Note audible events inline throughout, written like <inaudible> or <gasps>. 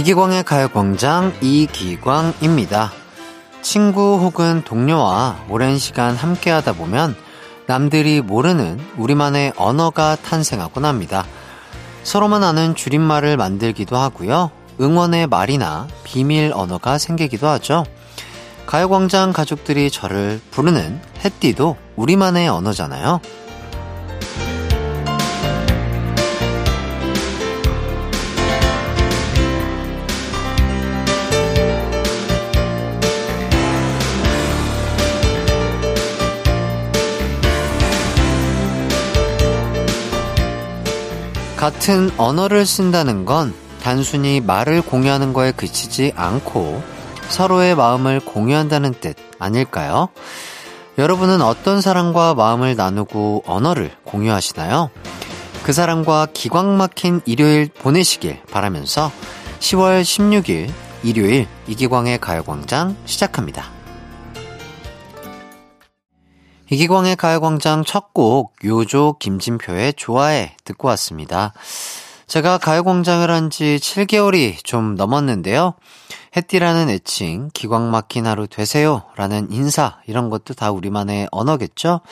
이기광의 가요광장 이기광입니다. 친구 혹은 동료와 오랜 시간 함께 하다 보면 남들이 모르는 우리만의 언어가 탄생하곤 합니다. 서로만 아는 줄임말을 만들기도 하고요. 응원의 말이나 비밀 언어가 생기기도 하죠. 가요광장 가족들이 저를 부르는 햇띠도 우리만의 언어잖아요. 같은 언어를 쓴다는 건 단순히 말을 공유하는 거에 그치지 않고 서로의 마음을 공유한다는 뜻 아닐까요? 여러분은 어떤 사람과 마음을 나누고 언어를 공유하시나요? 그 사람과 기광 막힌 일요일 보내시길 바라면서 10월 16일 일요일 이기광의 가요광장 시작합니다. 이기광의 가요광장 첫 곡 요조 김진표의 좋아해 듣고 왔습니다. 제가 가요광장을 한 지 7개월이 좀 넘었는데요. 해띠라는 애칭, 기광 막힌 하루 되세요 라는 인사 이런 것도 다 우리만의 언어겠죠?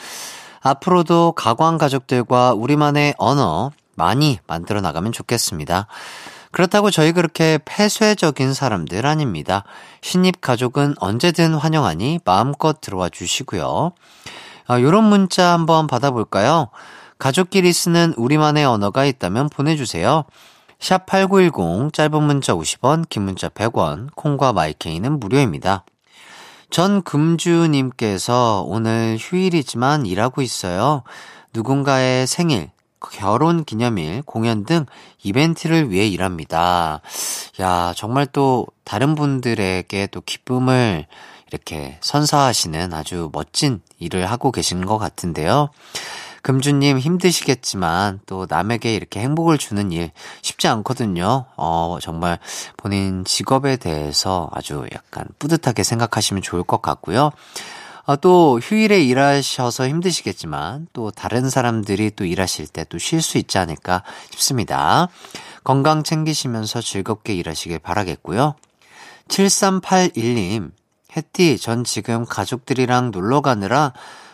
앞으로도 가광 가족들과 우리만의 언어 많이 만들어 나가면 좋겠습니다. 그렇다고 저희 그렇게 폐쇄적인 사람들 아닙니다. 신입 가족은 언제든 환영하니 마음껏 들어와 주시고요. 아, 요런 문자 한번 받아볼까요? 가족끼리 쓰는 우리만의 언어가 있다면 보내주세요. 샵 8910, 짧은 문자 50원, 긴 문자 100원, 콩과 마이케이는 무료입니다. 전 금주님께서 오늘 휴일이지만 일하고 있어요. 누군가의 생일, 결혼 기념일, 공연 등 이벤트를 위해 일합니다. 야, 정말 또 다른 분들에게 또 기쁨을 이렇게 선사하시는 아주 멋진 일을 하고 계신 것 같은데요. 금주님 힘드시겠지만 또 남에게 이렇게 행복을 주는 일 쉽지 않거든요. 어, 정말 본인 직업에 대해서 아주 약간 뿌듯하게 생각하시면 좋을 것 같고요. 어, 또 휴일에 일하셔서 힘드시겠지만 또 다른 사람들이 또 일하실 때 또 쉴 수 있지 않을까 싶습니다. 건강 챙기시면서 즐겁게 일하시길 바라겠고요. 7381님, 혜띠, 전 지금 가족들이랑 놀러 가느라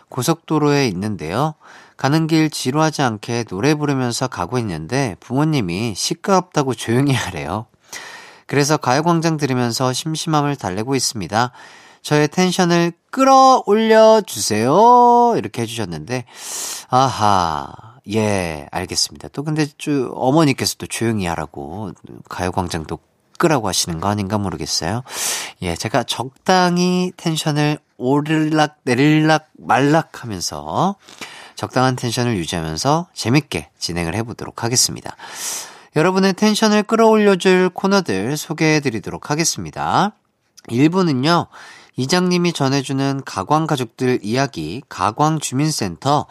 고속도로에 있는데요. 가는 길 지루하지 않게 노래 부르면서 가고 있는데 부모님이 시끄럽다고 조용히 하래요. 그래서 가요광장 들으면서 심심함을 달래고 있습니다. 저의 텐션을 끌어올려 주세요. 이렇게 해주셨는데, 아하, 예, 알겠습니다. 또 근데 주, 어머니께서 또 조용히 하라고 가요광장도 끄라고 하시는 거 아닌가 모르겠어요. 예, 제가 적당히 텐션을 오르락 내릴락 말락 하면서 적당한 텐션을 유지하면서 재밌게 진행을 해보도록 하겠습니다. 여러분의 텐션을 끌어올려줄 코너들 소개해 드리도록 하겠습니다. 1부는요, 이장님이 전해주는 가광 가족들 이야기, 가광 주민센터.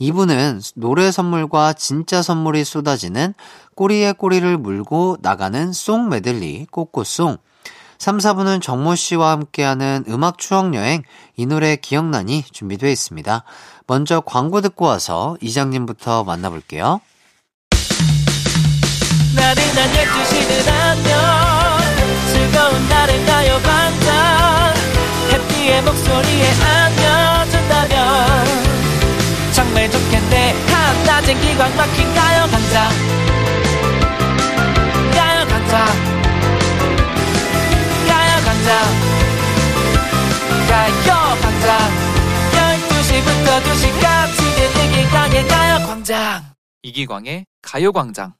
2부는 노래 선물과 진짜 선물이 쏟아지는 꼬리에 꼬리를 물고 나가는 송 메들리, 꼬꼬송. 3, 4부는 정모 씨와 함께하는 음악 추억 여행, 이 노래 기억나니 준비되어 있습니다. 먼저 광고 듣고 와서 이장님부터 만나볼게요. 나른한 12시는 안녕 즐거운 날을 가요 반짝 해피의 목소리에 안겨 기광 막힌 가요 강장 가요 강장 가요 강장 가요 강장 12시부터 2시까지 이기광의 가요 광장. 이기광의 가요 광장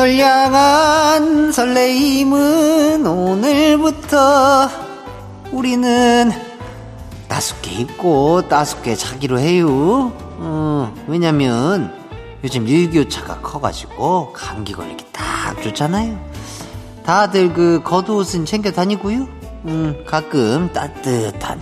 널 향한 설레임은 오늘부터 우리는 따숩게 입고 따숩게 자기로 해요. 어, 왜냐면 요즘 일교차가 커가지고 감기 걸리기 딱 좋잖아요. 다들 그 겉옷은 챙겨 다니고요. 음, 가끔 따뜻한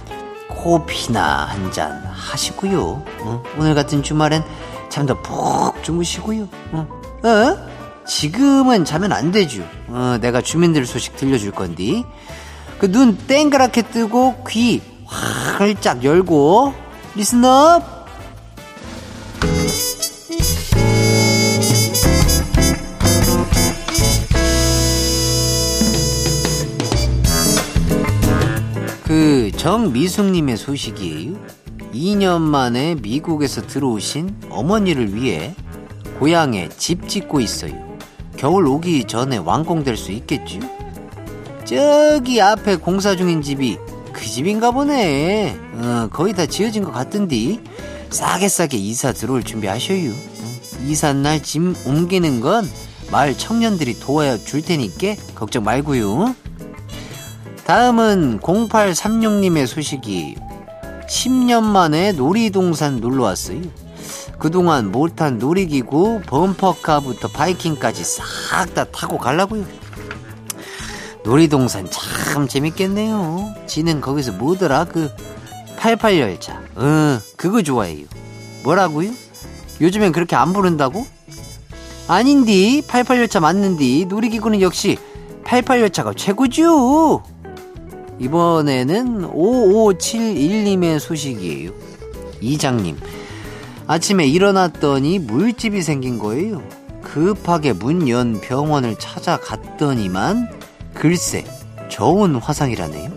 커피나 한 잔 하시고요. 어, 오늘 같은 주말엔 잠도 푹 주무시고요. 어, 어? 지금은 자면 안 되죠. 어, 내가 주민들 소식 들려줄 건디. 그 눈 땡그랗게 뜨고 귀 활짝 열고 리스너 그 정미숙님의 소식이에요. 2년 만에 미국에서 들어오신 어머니를 위해 고향에 집 짓고 있어요. 겨울 오기 전에 완공될 수 있겠죠? 저기 앞에 공사 중인 집이 그 집인가 보네. 어, 거의 다 지어진 것 같던디. 싸게 싸게 이사 들어올 준비하셔요. 어, 이사 날집 옮기는 건 마을 청년들이 도와줄 야 테니까 걱정 말고요. 다음은 0836님의 소식이 10년 만에 놀이동산 놀러 왔어요. 그동안 못한 놀이기구, 범퍼카부터 바이킹까지 싹 다 타고 가려고요. 놀이동산 참 재밌겠네요. 지는 거기서 뭐더라? 그 88열차. 어, 그거 좋아해요. 뭐라고요? 요즘엔 그렇게 안 부른다고? 아닌디, 88열차 맞는디. 놀이기구는 역시 88열차가 최고죠. 이번에는 5571님의 소식이에요. 이장님, 아침에 일어났더니 물집이 생긴 거예요. 급하게 문 연 병원을 찾아갔더니만 글쎄 좋은 화상이라네요.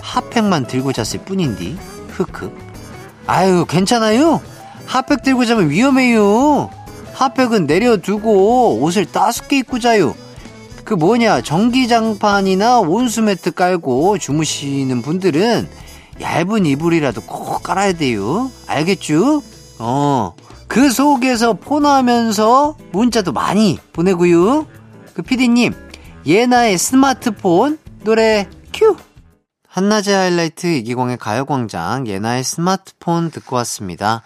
핫팩만 들고 잤을 뿐인디 흑흑. 아유 괜찮아요. 핫팩 들고 자면 위험해요. 핫팩은 내려두고 옷을 따숩게 입고 자요. 그 뭐냐 전기장판이나 온수매트 깔고 주무시는 분들은 얇은 이불이라도 꼭 깔아야 돼요. 알겠죠? 어. 그 속에서 폰하면서 문자도 많이 보내고요. 그 피디님, 예나의 스마트폰 노래 큐! 한낮의 하이라이트 이기광의 가요광장 예나의 스마트폰 듣고 왔습니다.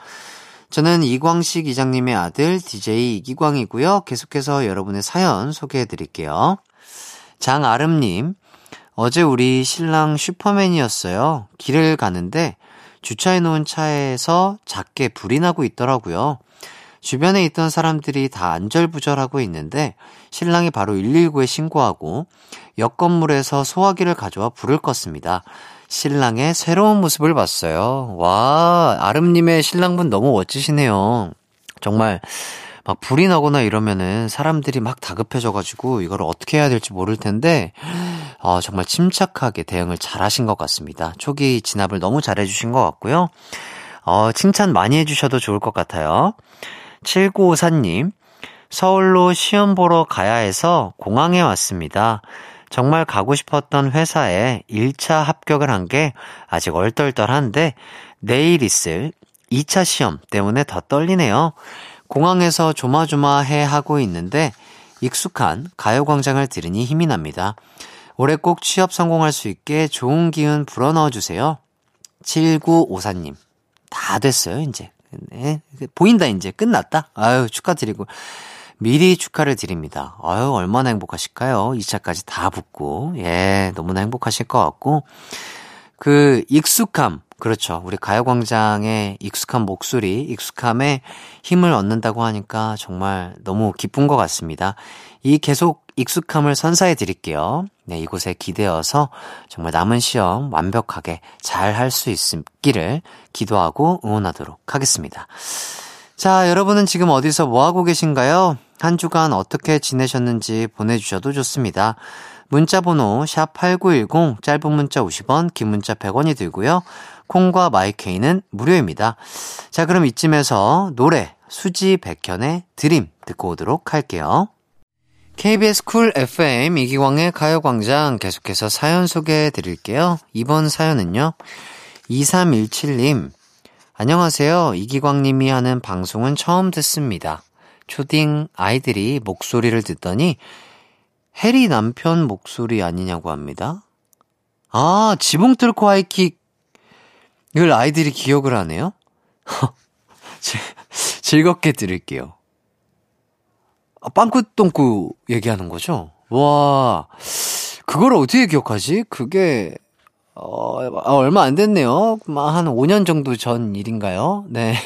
저는 이광식 이장님의 아들 DJ 이기광이고요. 계속해서 여러분의 사연 소개해 드릴게요. 장아름님, 어제 우리 신랑 슈퍼맨이었어요. 길을 가는데 주차해 놓은 차에서 작게 불이 나고 있더라고요. 주변에 있던 사람들이 다 안절부절하고 있는데 신랑이 바로 119에 신고하고 옆 건물에서 소화기를 가져와 불을 껐습니다. 신랑의 새로운 모습을 봤어요. 와, 아름님의 신랑분 너무 멋지시네요. 정말 막 불이 나거나 이러면은 사람들이 막 다급해져가지고 이걸 어떻게 해야 될지 모를 텐데, 어, 정말 침착하게 대응을 잘 하신 것 같습니다. 초기 진압을 너무 잘 해주신 것 같고요. 어, 칭찬 많이 해주셔도 좋을 것 같아요. 7954님, 서울로 시험 보러 가야 해서 공항에 왔습니다. 정말 가고 싶었던 회사에 1차 합격을 한 게 아직 얼떨떨한데 내일 있을 2차 시험 때문에 더 떨리네요. 공항에서 조마조마해 하고 있는데 익숙한 가요광장을 들으니 힘이 납니다. 올해 꼭 취업 성공할 수 있게 좋은 기운 불어넣어 주세요. 7954님. 다 됐어요, 이제. 네, 보인다, 이제. 끝났다. 아유, 축하드리고. 미리 축하를 드립니다. 아유, 얼마나 행복하실까요? 2차까지 다 붙고. 예, 너무나 행복하실 것 같고. 그, 익숙함. 그렇죠. 우리 가요광장의 익숙한 목소리, 익숙함에 힘을 얻는다고 하니까 정말 너무 기쁜 것 같습니다. 이 계속 익숙함을 선사해 드릴게요. 네, 이곳에 기대어서 정말 남은 시험 완벽하게 잘 할 수 있기를 기도하고 응원하도록 하겠습니다. 자, 여러분은 지금 어디서 뭐 하고 계신가요? 한 주간 어떻게 지내셨는지 보내주셔도 좋습니다. 문자 번호 샵8910 짧은 문자 50원, 긴 문자 100원이 들고요. 콩과 마이케이는 무료입니다. 자, 그럼 이쯤에서 노래 수지 백현의 Dream 듣고 오도록 할게요. KBS 쿨 FM 이기광의 가요광장 계속해서 사연 소개해 드릴게요. 이번 사연은요. 2317님. 안녕하세요. 이기광님이 하는 방송은 처음 듣습니다. 초딩 아이들이 목소리를 듣더니 해리 남편 목소리 아니냐고 합니다. 아, 지붕 뚫고 하이킥 이걸 아이들이 기억을 하네요? <laughs> 즐겁게 들을게요. 아, 빵꾸똥꾸 얘기하는 거죠? 와, 그걸 어떻게 기억하지? 그게, 어, 아, 얼마 안 됐네요. 한 5년 정도 전 일인가요? 네.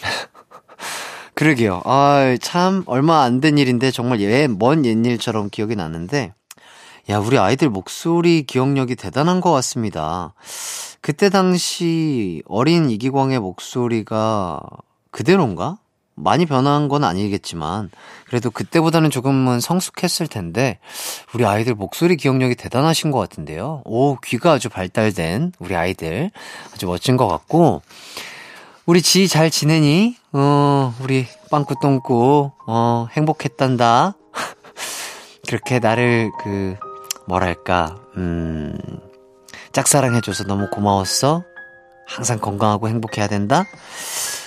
<laughs> 그러게요. 아, 참, 얼마 안 된 일인데, 정말 예, 먼 옛일처럼 기억이 나는데, 야, 우리 아이들 목소리 기억력이 대단한 것 같습니다. 그때 당시 어린 이기광의 목소리가 그대로인가? 많이 변한 건 아니겠지만, 그래도 그때보다는 조금은 성숙했을 텐데, 우리 아이들 목소리 기억력이 대단하신 것 같은데요. 오, 귀가 아주 발달된 우리 아이들. 아주 멋진 것 같고, 우리 지 잘 지내니? 어, 우리 빵꾸똥꾸, 어, 행복했단다. <laughs> 그렇게 나를 그, 뭐랄까, 음, 짝사랑해줘서 너무 고마웠어? 항상 건강하고 행복해야 된다?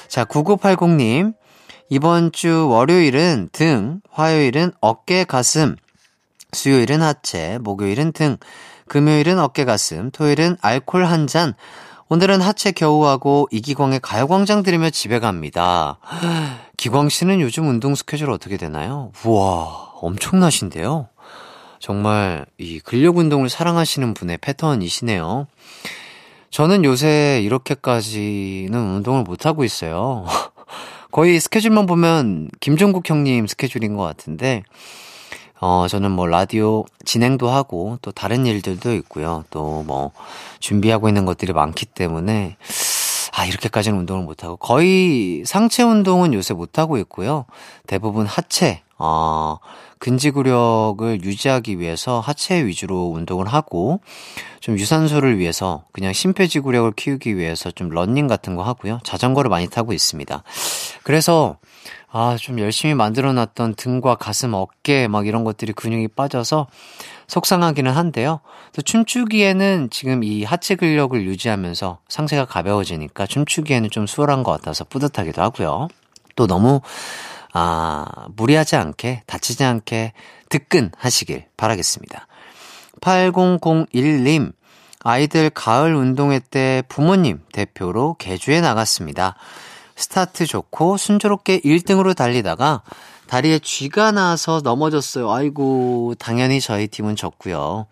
자, 9980님. 이번 주 월요일은 등, 화요일은 어깨, 가슴, 수요일은 하체, 목요일은 등, 금요일은 어깨, 가슴, 토요일은 알콜 한 잔, 오늘은 하체 겨우하고 이기광의 가요광장 들으며 집에 갑니다. <gasps> 기광 씨는 요즘 운동 스케줄 어떻게 되나요? 우와, 엄청나신데요? 정말 이 근력 운동을 사랑하시는 분의 패턴이시네요. 저는 요새 이렇게까지는 운동을 못하고 있어요. <laughs> 거의 스케줄만 보면 김종국 형님 스케줄인 것 같은데, 어, 저는 뭐 라디오 진행도 하고 또 다른 일들도 있고요. 또 뭐 준비하고 있는 것들이 많기 때문에 아, 이렇게까지는 운동을 못하고 거의 상체 운동은 요새 못하고 있고요. 대부분 하체, 어, 근지구력을 유지하기 위해서 하체 위주로 운동을 하고 좀 유산소를 위해서 그냥 심폐지구력을 키우기 위해서 좀 런닝 같은 거 하고요. 자전거를 많이 타고 있습니다. 그래서 아, 좀 열심히 만들어 놨던 등과 가슴, 어깨 막 이런 것들이 근육이 빠져서 속상하기는 한데요. 또 춤추기에는 지금 이 하체 근력을 유지하면서 상체가 가벼워지니까 춤추기에는 좀 수월한 것 같아서 뿌듯하기도 하고요. 또 너무 아, 무리하지 않게 다치지 않게 득근 하시길 바라겠습니다. 8001님 아이들 가을 운동회 때 부모님 대표로 개주에 나갔습니다. 스타트 좋고 순조롭게 1등으로 달리다가 다리에 쥐가 나서 넘어졌어요. 아이고, 당연히 저희 팀은 졌고요.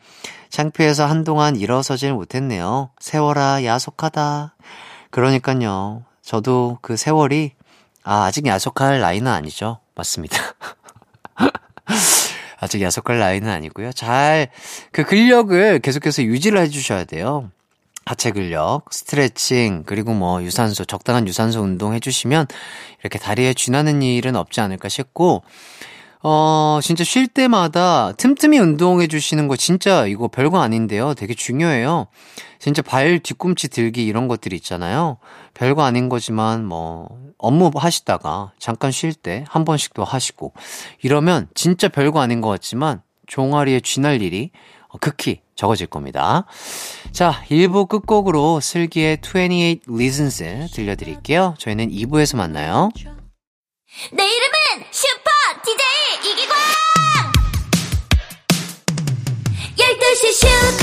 창피해서 한동안 일어서질 못했네요. 세월아, 야속하다. 그러니까요. 저도 그 세월이, 아, 아직 야속할 나이는 아니죠. 맞습니다. <laughs> 아직 야속할 나이는 아니고요. 잘, 그 근력을 계속해서 유지를 해주셔야 돼요. 하체 근력, 스트레칭, 그리고 뭐 유산소, 적당한 유산소 운동 해주시면 이렇게 다리에 쥐나는 일은 없지 않을까 싶고, 어, 진짜 쉴 때마다 틈틈이 운동해 주시는 거 진짜 이거 별거 아닌데요. 되게 중요해요. 진짜 발 뒤꿈치 들기 이런 것들이 있잖아요. 별거 아닌 거지만 뭐 업무 하시다가 잠깐 쉴 때 한 번씩 도 하시고 이러면 진짜 별거 아닌 것 같지만 종아리에 쥐날 일이 극히 적어질 겁니다. 자, 1부 끝곡으로 슬기의 28 Reasons 들려드릴게요. 저희는 2부에서 만나요. 내 이름은 슈퍼 DJ 이기광! 12시 슈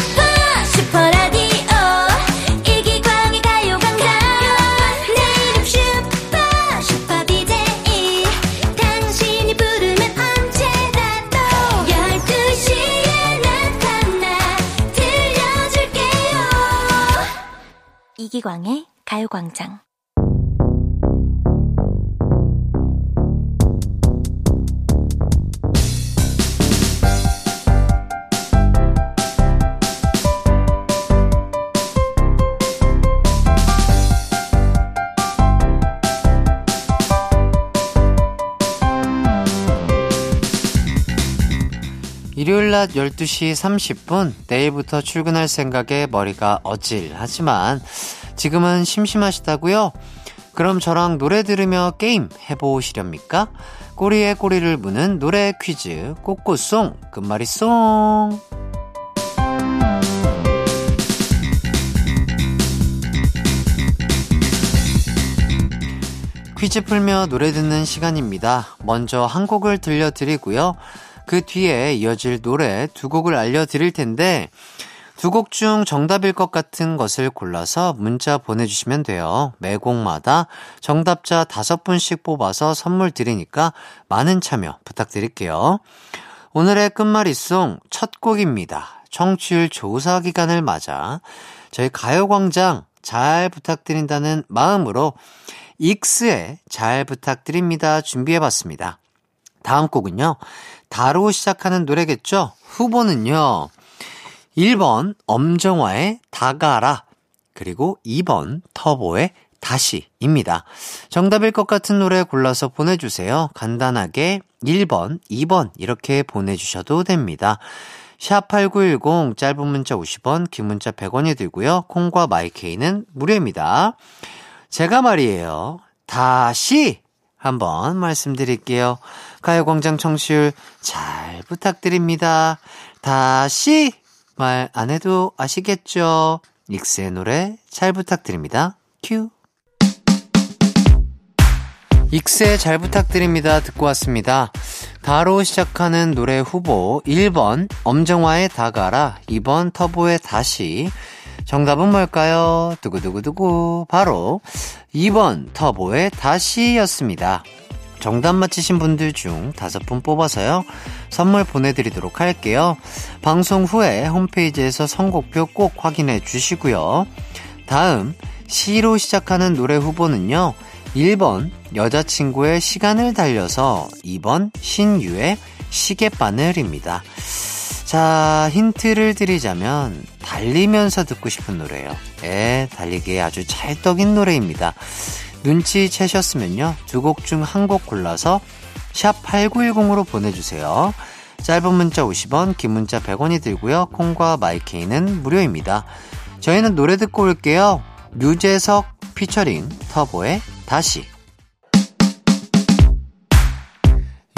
광장. 일요일 낮 12시 30분, 내일부터 출근할 생각에 머리가 어질하지만, 지금은 심심하시다고요? 그럼 저랑 노래 들으며 게임 해보시렵니까? 꼬리에 꼬리를 무는 노래 퀴즈, 꼬꼬송, 끝말이송. 퀴즈 풀며 노래 듣는 시간입니다. 먼저 한 곡을 들려드리고요. 그 뒤에 이어질 노래 두 곡을 알려드릴 텐데, 두 곡 중 정답일 것 같은 것을 골라서 문자 보내주시면 돼요. 매 곡마다 정답자 다섯 분씩 뽑아서 선물 드리니까 많은 참여 부탁드릴게요. 오늘의 끝말잇송 첫 곡입니다. 청취율 조사 기간을 맞아 저희 가요광장 잘 부탁드린다는 마음으로 익스의 잘 부탁드립니다. 준비해봤습니다. 다음 곡은요. 다로 시작하는 노래겠죠? 후보는요. 1번 엄정화의 다가라 그리고 2번 터보의 다시입니다. 정답일 것 같은 노래 골라서 보내주세요. 간단하게 1번, 2번 이렇게 보내주셔도 됩니다. 샵8910 짧은 문자 50원, 긴 문자 100원이 들고요. 콩과 마이케이는 무료입니다. 제가 말이에요. 다시 한번 말씀드릴게요. 가요광장 청취율 잘 부탁드립니다. 다시 말 안 해도 아시겠죠? 닉스의 노래 잘 부탁드립니다. 큐. 익스의 잘 부탁드립니다. 듣고 왔습니다. 다로 시작하는 노래 후보 1번 엄정화의 다가라 2번 터보의 다시 정답은 뭘까요? 두구두구두구 바로 2번 터보의 다시였습니다. 정답 맞히신 분들 중 다섯 분 뽑아서요. 선물 보내드리도록 할게요. 방송 후에 홈페이지에서 선곡표 꼭 확인해 주시고요. 다음 시로 시작하는 노래 후보는요. 1번 여자친구의 시간을 달려서 2번 신유의 시계바늘입니다. 자, 힌트를 드리자면 달리면서 듣고 싶은 노래예요. 예, 달리기에 아주 찰떡인 노래입니다. 눈치채셨으면요. 두 곡 중 한 곡 골라서 샵 8910으로 보내주세요. 짧은 문자 50원, 긴 문자 100원이 들고요. 콩과 마이케이는 무료입니다. 저희는 노래 듣고 올게요. 류재석 피처링 터보의 다시.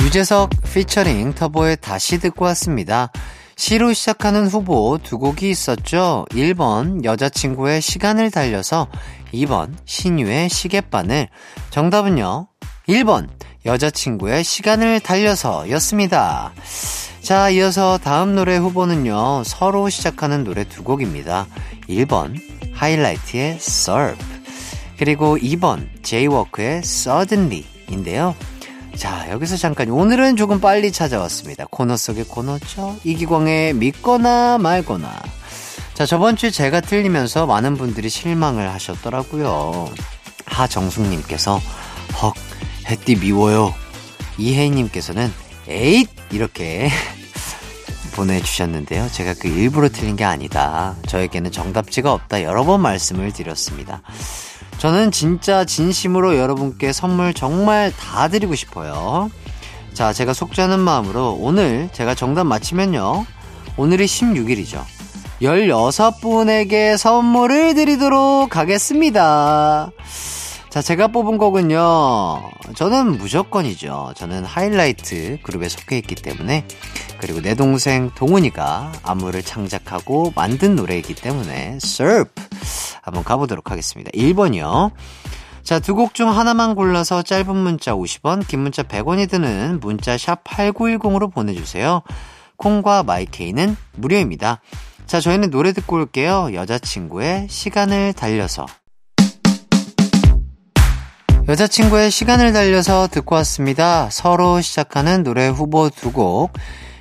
유재석 피처링 터보의 다시 듣고 왔습니다. 시로 시작하는 후보 두 곡이 있었죠. 1번 여자친구의 시간을 달려서 2번 신유의 시계바늘. 정답은요. 1번 여자친구의 시간을 달려서 였습니다. 자, 이어서 다음 노래 후보는요. 서로 시작하는 노래 두 곡입니다. 1번 하이라이트의 Surf 그리고 2번 제이워크의 Suddenly인데요. 자, 여기서 잠깐 오늘은 조금 빨리 찾아왔습니다. 코너 속의 코너죠. 이기광의 믿거나 말거나. 자, 저번 주에 제가 틀리면서 많은 분들이 실망을 하셨더라고요. 하정숙님께서 헉, 햇띠 미워요. 이혜인님께서는 에잇! 이렇게 <laughs> 보내주셨는데요. 제가 그 일부러 틀린 게 아니다. 저에게는 정답지가 없다. 여러 번 말씀을 드렸습니다. 저는 진짜 진심으로 여러분께 선물 정말 다 드리고 싶어요. 자, 제가 속죄하는 마음으로 오늘 제가 정답 맞히면요. 오늘이 16일이죠. 16분에게 선물을 드리도록 하겠습니다. 자, 제가 뽑은 곡은요. 저는 무조건이죠. 저는 하이라이트 그룹에 속해 있기 때문에 그리고 내 동생 동훈이가 안무를 창작하고 만든 노래이기 때문에 surf 한번 가보도록 하겠습니다. 1번이요. 자, 두 곡 중 하나만 골라서 짧은 문자 50원, 긴 문자 100원이 드는 문자 샵 8910으로 보내주세요. 콩과 마이케이는 무료입니다. 자, 저희는 노래 듣고 올게요. 여자친구의 시간을 달려서. 여자친구의 시간을 달려서 듣고 왔습니다. 서로 시작하는 노래 후보 두 곡.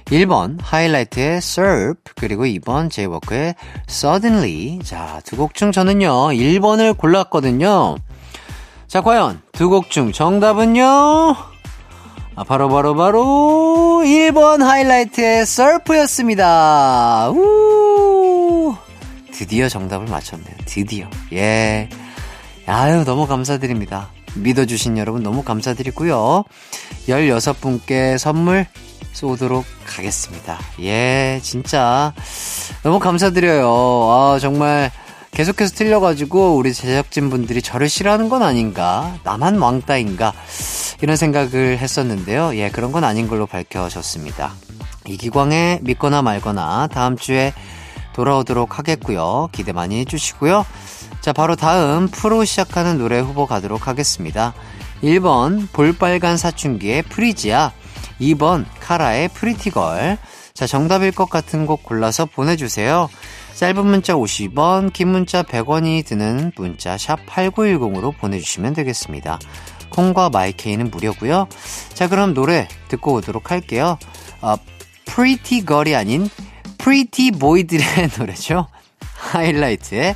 1번 하이라이트의 Surf 그리고 2번 제이워크의 Suddenly. 자 두 곡 중 저는요 1번을 골랐거든요. 자 과연 두 곡 중 정답은요? 아, 바로 바로 바로 1번 하이라이트의 Surf였습니다. 우! 드디어 정답을 맞췄네요. 드디어. 예. 아유 너무 감사드립니다 믿어주신 여러분 너무 감사드리고요. 16분께 선물 쏘도록 하겠습니다. 예, 진짜 너무 감사드려요. 아, 정말 계속해서 틀려가지고 우리 제작진 분들이 저를 싫어하는 건 아닌가? 나만 왕따인가? 이런 생각을 했었는데요. 예, 그런 건 아닌 걸로 밝혀졌습니다. 이기광의 믿거나 말거나 다음 주에 돌아오도록 하겠고요. 기대 많이 해주시고요. 자, 바로 다음 프로 시작하는 노래 후보 가도록 하겠습니다. 1번 볼빨간 사춘기의 프리지아 2번 카라의 Pretty Girl. 자 정답일 것 같은 곡 골라서 보내주세요. 짧은 문자 50원 긴 문자 100원이 드는 문자 샵 8910으로 보내주시면 되겠습니다. 콩과 마이케이는 무료고요. 자 그럼 노래 듣고 오도록 할게요. 어, pretty girl이 아닌 pretty boy들의 <laughs> 노래죠. 하이라이트의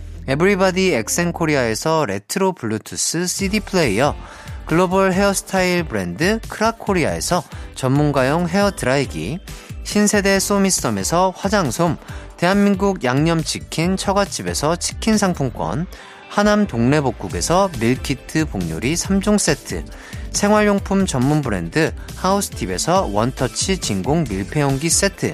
에브리바디 엑센코리아에서 레트로 블루투스 CD 플레이어, 글로벌 헤어스타일 브랜드 크라코리아에서 전문가용 헤어 드라이기, 신세대 소미썸에서 화장솜, 대한민국 양념치킨 처갓집에서 치킨 상품권, 하남 동래복국에서 밀키트 복요리 3종 세트, 생활용품 전문 브랜드 하우스팁에서 원터치 진공 밀폐용기 세트,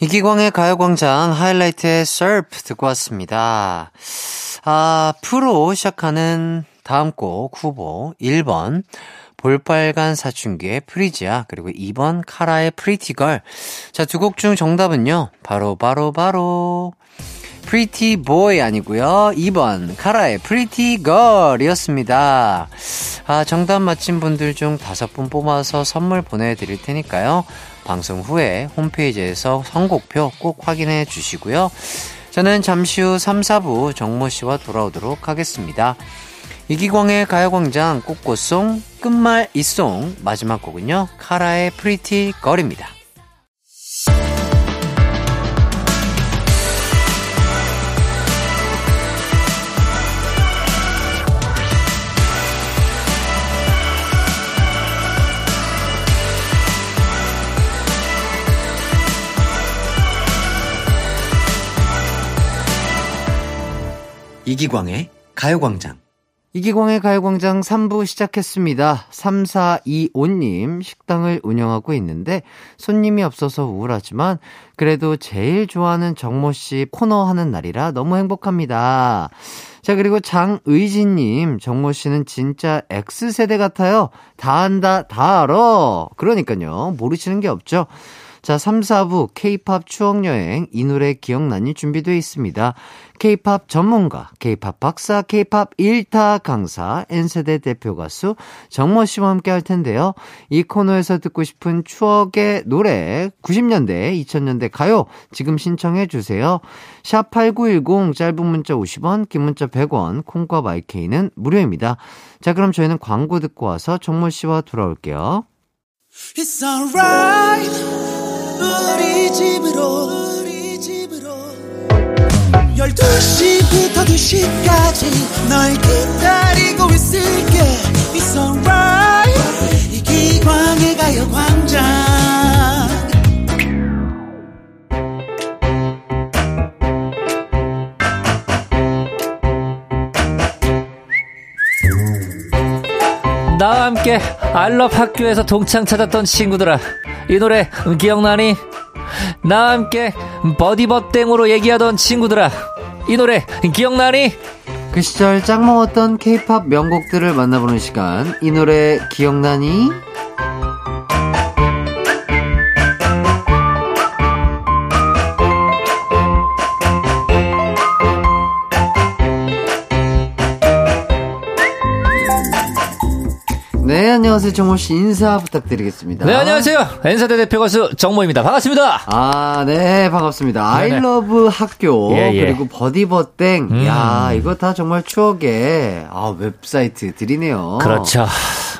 이기광의 가요광장 하이라이트의 surf 듣고 왔습니다. 아, 프로 시작하는 다음 곡 후보 1번 볼빨간 사춘기의 프리지아 그리고 2번 카라의 Pretty Girl 자 두 곡 중 정답은요. 바로 바로 바로 Pretty Boy 아니고요. 2번 카라의 Pretty Girl이었습니다. 아 정답 맞힌 분들 중 다섯 분 뽑아서 선물 보내드릴 테니까요 방송 후에 홈페이지에서 선곡표 꼭 확인해 주시고요 저는 잠시 후 3, 4부 정모 씨와 돌아오도록 하겠습니다 이기광의 가요광장 꽃꽃송 끝말 이송 마지막 곡은요 카라의 프리티 걸입니다. 이기광의 가요광장 이기광의 가요광장 3부 시작했습니다. 3425님, 식당을 운영하고 있는데 손님이 없어서 우울하지만 그래도 제일 좋아하는 정모씨 코너 하는 날이라 너무 행복합니다. 자, 그리고 장의진님, 정모씨는 진짜 X세대 같아요. 다 한다, 다 알아. 그러니까요. 모르시는 게 없죠. 자, 3, 4부 K-팝 추억 여행 이 노래 기억나니 준비되어 있습니다. K-팝 전문가, K-팝 박사, K-팝 1타 강사, N세대 대표 가수 정모 씨와 함께 할 텐데요. 이 코너에서 듣고 싶은 추억의 노래 90년대, 2000년대 가요 지금 신청해 주세요. 샵 8910 짧은 문자 50원, 긴 문자 100원, 콩과 마이케이는 무료입니다. 자, 그럼 저희는 광고 듣고 와서 정모 씨와 돌아올게요. It's alright 12시부터 2시까지 널 기다리고 있을게. It's alright. 이기광의 가요광장. 나와 함께 알럽 학교에서 동창 찾았던 친구들아. 이 노래 기억나니? 나와 함께 버디버땡으로 얘기하던 친구들아 이 노래 기억나니? 그 시절 짝 먹었던 케이팝 명곡들을 만나보는 시간 이 노래 기억나니? 안녕하세요. 정모 씨 인사 부탁드리겠습니다. 네 안녕하세요 엔사대 대표 가수 정모입니다 반갑습니다 아, 네, 반갑습니다. 네네. 아이러브 학교, 예, 예. 그리고 버디버땡. 음. 야 이거 다 정말 추억의 아, 웹사이트들이네요. 그렇죠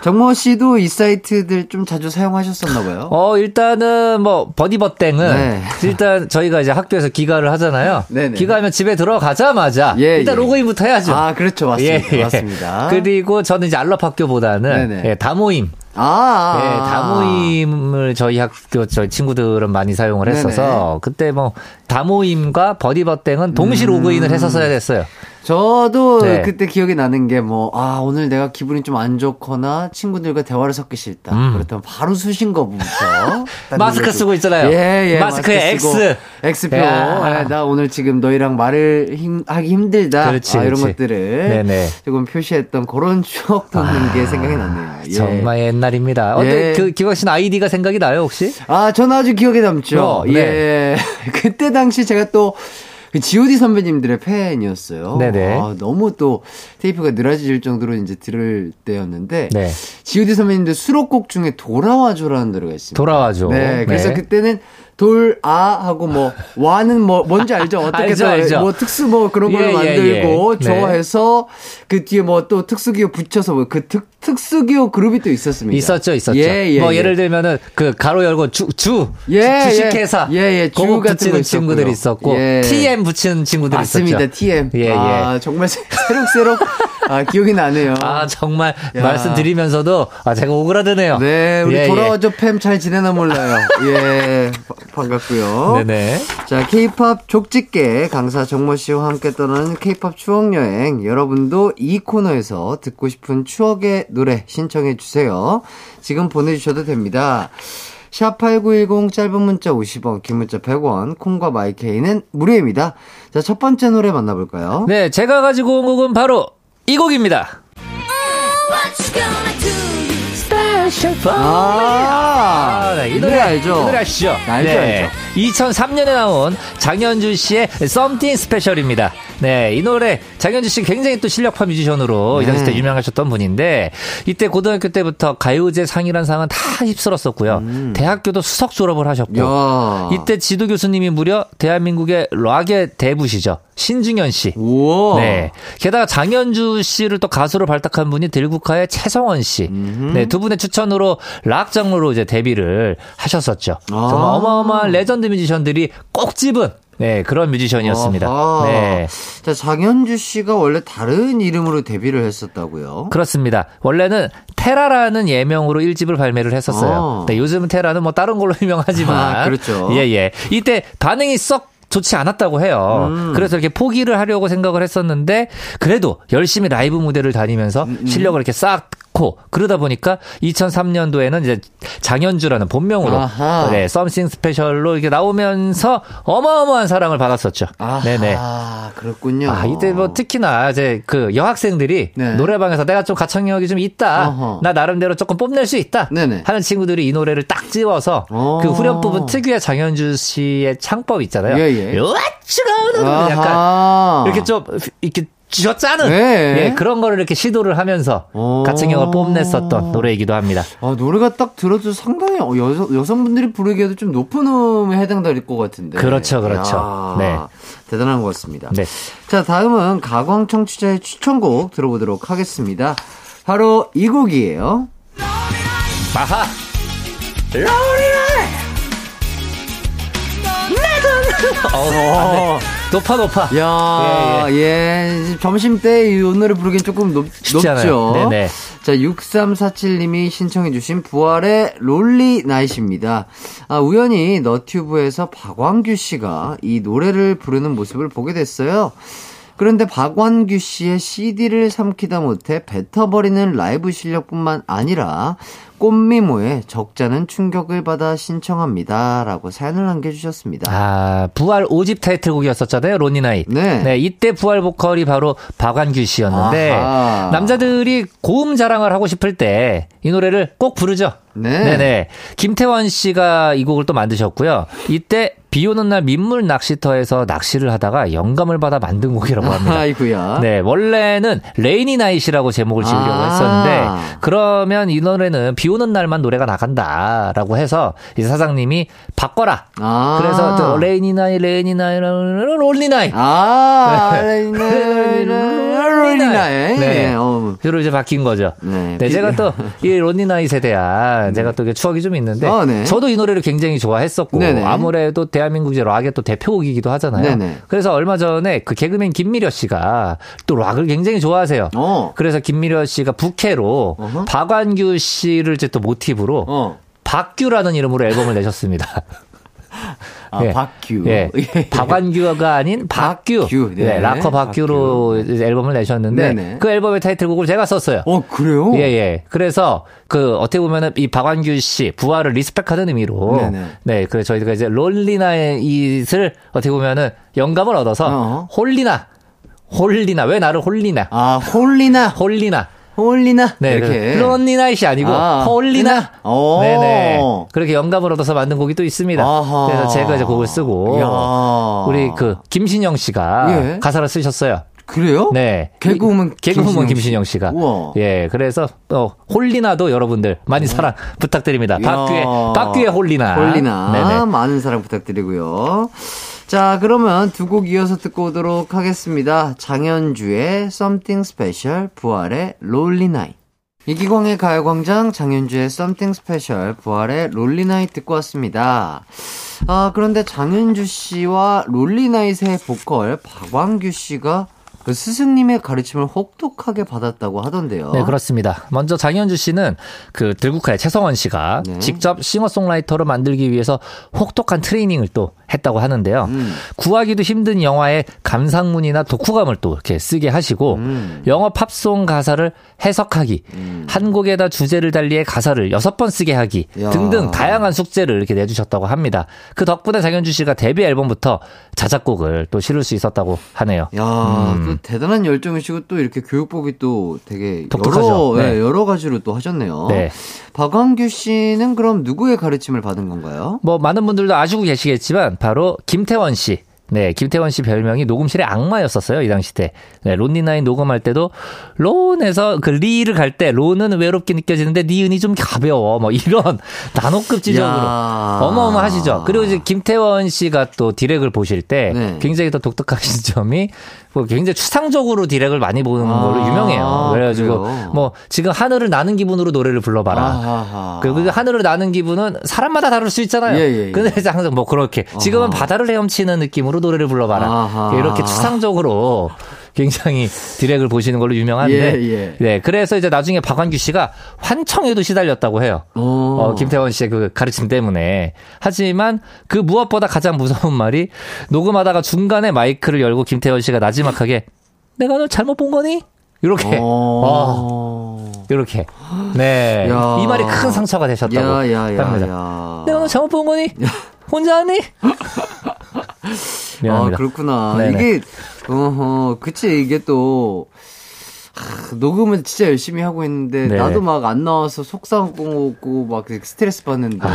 정모 씨도 이 사이트들 좀 자주 사용하셨었나 봐요. 어, 일단은 뭐 버디버땡은 네. 일단 저희가 이제 학교에서 기가를 하잖아요. 네네. 기가하면 집에 들어가자마자 예, 일단 예. 로그인부터 해야죠. 아, 그렇죠. 맞습니다. 맞습니다. 그리고 저는 이제 알럽학교보다는 네네. 예, 다모임. 아, 예, 다모임을 저희 학교 저희 친구들은 많이 사용을 했어서 그때 뭐 다모임과 버디버땡은 동시 로그인을 했었어야 됐어요. 저도 네. 그때 기억이 나는 게 뭐, 아, 오늘 내가 기분이 좀 안 좋거나 친구들과 대화를 섞기 싫다. 음. 그렇다면 바로 수신거부부터. 딱 <laughs> 마스크. 쓰고 있잖아요. 예, 예. 마스크에 마스크 X. X표. 야. 예, 나 오늘 지금 너희랑 말을 힘, 하기 힘들다. 그렇지, 아, 이런 그렇지. 것들을 네네. 조금 표시했던 그런 <laughs> 추억 돋는 게 생각이 났네요. 예. 정말 옛날입니다. 어때 예. 그 기광 씨는 아이디가 생각이 나요 혹시? 아, 저는 아주 기억에 남죠. 어, 네. 예. <laughs> 그때 당시 제가 또, 그 GOD 선배님들의 팬이었어요. 네네. 아, 너무 또 테이프가 늘어질 정도로 이제 들을 때였는데. 네. GOD 선배님들 수록곡 중에 돌아와줘라는 노래가 있습니다. 돌아와줘. 네. 그래서 네. 그때는 돌, 아, 하고 뭐, 와는 뭐, 뭔지 알죠? <laughs> 어떻게 알죠, 또 알죠. 뭐 특수 뭐 그런 걸로 예, 예, 만들고, 예. 네. 좋아해서 그 뒤에 뭐 또 특수기호 붙여서 뭐 그 특, 특수기호 그룹이 또 있었습니다. 있었죠, 있었죠. 예, 예, 뭐 예. 예를 들면은 그 가로 열고 주, 주, 예, 주- 주식회사, 예, 예, 주 같은 붙이는 친구들이. 있었고, 예. TM 붙이는 친구들이 맞습니다. 있었죠. TM. 예, 예. 아, 정말 새- <laughs> 새록새록 아, 기억이 나네요. 아, 정말 야. 말씀드리면서도 아, 제가 오그라드네요. 네, 우리 예, 예. 돌아와줘 팸잘 지내나 몰라요. 예, 바- 반갑고요. 네네. 자, 케이팝 족집게 강사 정모 씨와 함께 떠나는 케이팝 추억 여행. 여러분도 이 코너에서 듣고 싶은 추억의 노래 신청해 주세요. 지금 보내주셔도 됩니다. 샵8910 짧은 문자 50원, 긴 문자 100원, 콩과 마이케이는 무료입니다. 자, 첫 번째 노래 만나볼까요? 네, 제가 가지고 온 곡은 바로 이 곡입니다. Do? 아, 네, 이 노래 알죠? 이 노래 아시죠? 알죠, 네. 2003년에 나온 장현주 씨의 Something Special입니다. 네, 이 노래 장현주 씨 굉장히 또 실력파 뮤지션으로 이 당시 때 네. 유명하셨던 분인데 이때 고등학교 때부터 가요제 상이란 상은 다 휩쓸었었고요. 대학교도 수석 졸업을 하셨고 음. 야. 이때 지도 교수님이 무려 대한민국의 락의 대부시죠. 신중현 씨. 우와. 네. 게다가 장현주 씨를 또 가수로 발탁한 분이 들국화의 최성원 씨. 네, 두 분의 추천으로 락 장르로 이제 데뷔를 하셨었죠. 아. 정말 어마어마한 레전드 뮤지션들이 콕 집은 네, 그런 뮤지션이었습니다. 아하. 네. 자, 장현주 씨가 원래 다른 이름으로 데뷔를 했었다고요? 그렇습니다. 원래는 테라라는 예명으로 1집을 발매를 했었어요. 아. 네, 요즘은 테라는 뭐 다른 걸로 <laughs> 유명하지만. 아, 그렇죠. 예, 예. 이때 반응이 썩 좋지 않았다고 해요. 음. 그래서 이렇게 포기를 하려고 생각을 했었는데 그래도 열심히 라이브 무대를 다니면서 음, 실력을 이렇게 쌓고 그러다 보니까 2003년도에는 이제 장현주라는 본명으로 아하. 네, 썸씽 스페셜로 이렇게 나오면서 어마어마한 사랑을 받았었죠. 아, 네네. 그렇군요. 아, 이때 뭐 특히나 이제 그 여학생들이 네. 노래방에서 내가 좀 가창력이 좀 있다. 어허. 나 나름대로 조금 뽐낼 수 있다. 네네. 하는 친구들이 이 노래를 딱 찍어서 어. 그 후렴 부분 특유의 장현주 씨의 창법 있잖아요. 예, 예. 약간 아하. 이렇게 좀 이렇게 쥐어 짜는 네. 예, 그런 거를 이렇게 시도를 하면서 오. 가창력을 뽐냈었던 노래이기도 합니다. 아, 노래가 딱 들어도 상당히 어, 여성, 여성분들이 부르기에도 좀 높은 음에 해당될 것 같은데. 그렇죠, 그렇죠. 야, 네. 대단한 것 같습니다. 네. 자, 다음은 가광 청취자의 추천곡 들어보도록 하겠습니다. 바로 이 곡이에요. 아하. 어, 높아 높아. 야, 예, 점심 때 이 노래 부르기엔 조금 높, 높죠. 네네. 자, 6347님이 신청해주신 부활의 롤리 나잇입니다. 아, 우연히 너튜브에서 박광규 씨가 이 노래를 부르는 모습을 보게 됐어요. 그런데 박완규 씨의 CD를 삼키다 못해 뱉어버리는 라이브 실력뿐만 아니라 꽃미모에 적잖은 충격을 받아 신청합니다. 라고 사연을 남겨주셨습니다. 아, 부활 5집 타이틀곡이었었잖아요, Lonely Night. 네. 이때 부활 보컬이 바로 박완규 씨였는데, 아하. 남자들이 고음 자랑을 하고 싶을 때 이 노래를 꼭 부르죠. 네. 네네. 김태원 씨가 이 곡을 또 만드셨고요. 이때 비 오는 날 민물 낚시터에서 낚시를 하다가 영감을 받아 만든 곡이라고 합니다. 아이고야. 네, 원래는 Rainy Night이라고 제목을 지으려고 아. 했었는데 그러면 이 노래는 비 오는 날만 노래가 나간다라고 해서 이제 사장님이 바꿔라. 아. 그래서 또 Rainy Night, Rainy Night, Lonely Night. 아, 네. Lonely Night. 네. 어. 그로 이제 바뀐 거죠. 네. 네, 제가 또 이 Lonely Night 세대야 제가 또 추억이 좀 있는데 아, 네. 저도 이 노래를 굉장히 좋아했었고 네네. 아무래도 대한민국 이제 락의 또 대표곡이기도 하잖아요. 네네. 그래서 얼마 전에 그 개그맨 김미려 씨가 또 락을 굉장히 좋아하세요. 어. 그래서 김미려 씨가 부캐로 어허. 박완규 씨를 이제 또 모티브로 어. 박규라는 이름으로 앨범을 내셨습니다. <laughs> 아, 박규. 예. <laughs> 예. 박완규가 아닌 박규. 박규, 네. 네. 락커 박규로 이제 앨범을 내셨는데 네네. 그 앨범의 타이틀곡을 제가 썼어요. 어, 그래요? 예, 예. 그래서 그 어떻게 보면은 이 박완규 씨 부활을 respect하는 의미로 네네. 네, 그래서 저희가 이제 롤리나의 이을 어떻게 보면은 영감을 얻어서 어. 홀리나 홀리나 왜 나를 홀리나 아, 홀리나. 홀리나 홀리나. 네, 이렇게. Lonely Night이 아니고 아, 홀리나. 오. 네네. 그렇게 영감을 얻어서 만든 곡이 또 있습니다. 아하. 그래서 제가 이제 곡을 쓰고 이야. 우리 그 김신영 씨가 예. 가사를 쓰셨어요. 그래요? 네. 개그우먼 개그우먼 김신영 씨. 씨가. 우와. 예. 그래서 어 홀리나도 여러분들 많이 사랑 부탁드립니다. 이야. 박규의 박규의 홀리나. 홀리나. 네네. 많은 사랑 부탁드리고요. 자, 그러면 두 곡 이어서 듣고 오도록 하겠습니다. 장현주의 Something Special, 부활의 Lonely Night. 이기광의 가요광장 장현주의 Something Special, 부활의 Night 듣고 왔습니다. 아, 그런데 장현주 씨와 롤리 나잇의 보컬 박광규 씨가 그 스승님의 가르침을 혹독하게 받았다고 하던데요. 네, 그렇습니다. 먼저 장현주 씨는 그 들국화의 최성원 씨가 네. 직접 싱어송라이터로 만들기 위해서 혹독한 트레이닝을 또 했다고 하는데요. 음. 구하기도 힘든 영화의 감상문이나 독후감을 또 이렇게 쓰게 하시고 음. 영어 팝송 가사를 해석하기, 한 곡에다 주제를 달리해 가사를 여섯 번 쓰게 하기 야. 등등 다양한 숙제를 이렇게 내주셨다고 합니다. 그 덕분에 장현주 씨가 데뷔 앨범부터 자작곡을 또 실을 수 있었다고 하네요. 야, 또 대단한 열정이시고 또 이렇게 교육법이 또 되게 독특하죠. 여러, 네. 예, 여러 가지로 또 하셨네요. 네. 박광규 씨는 그럼 누구의 가르침을 받은 건가요? 뭐 많은 분들도 아시고 계시겠지만 바로 김태원 씨. 네, 김태원 씨 별명이 녹음실의 악마였었어요, 이 당시 때. 네, 론니나인 녹음할 때도, 론에서 그 리를 갈 때, 론은 외롭게 느껴지는데, 니은이 좀 가벼워. 뭐, 이런, <laughs> 나노급지적으로. 야. 어마어마하시죠. 그리고 이제 김태원 씨가 또 디렉을 보실 때, 네. 굉장히 더 독특하신 <laughs> 점이, 뭐 굉장히 추상적으로 디렉을 많이 보는 아, 걸로 유명해요. 그래가지고, 그래요? 뭐, 지금 하늘을 나는 기분으로 노래를 불러봐라. 아하하. 그리고 그 하늘을 나는 기분은 사람마다 다를 수 있잖아요. 예, 예, 예. 근데 이제 항상 뭐 그렇게 지금은 바다를 헤엄치는 느낌으로 노래를 불러봐라. 아하. 이렇게 추상적으로 굉장히 디렉을 보시는 걸로 유명한데. 예, 예. 네, 그래서 이제 나중에 박완규 씨가 환청에도 시달렸다고 해요. 오. 어, 김태원 씨의 그 가르침 때문에. 하지만 그 무엇보다 가장 무서운 말이 녹음하다가 중간에 마이크를 열고 김태원 씨가 나지막하게 <laughs> 내가 널 잘못 본 거니? 이렇게. 어, 어. 이렇게. 네. 야. 이 말이 큰 상처가 되셨다고 야, 야, 야, 합니다. 야. 내가 너 잘못 본 거니? <laughs> 혼자 하니? 아, 미안합니다. 그렇구나. 네네. 이게, 어허, 그치, 이게 또, 하, 녹음은 진짜 열심히 하고 있는데, 네. 나도 막 안 나와서 속상하고, 막 스트레스 받는데,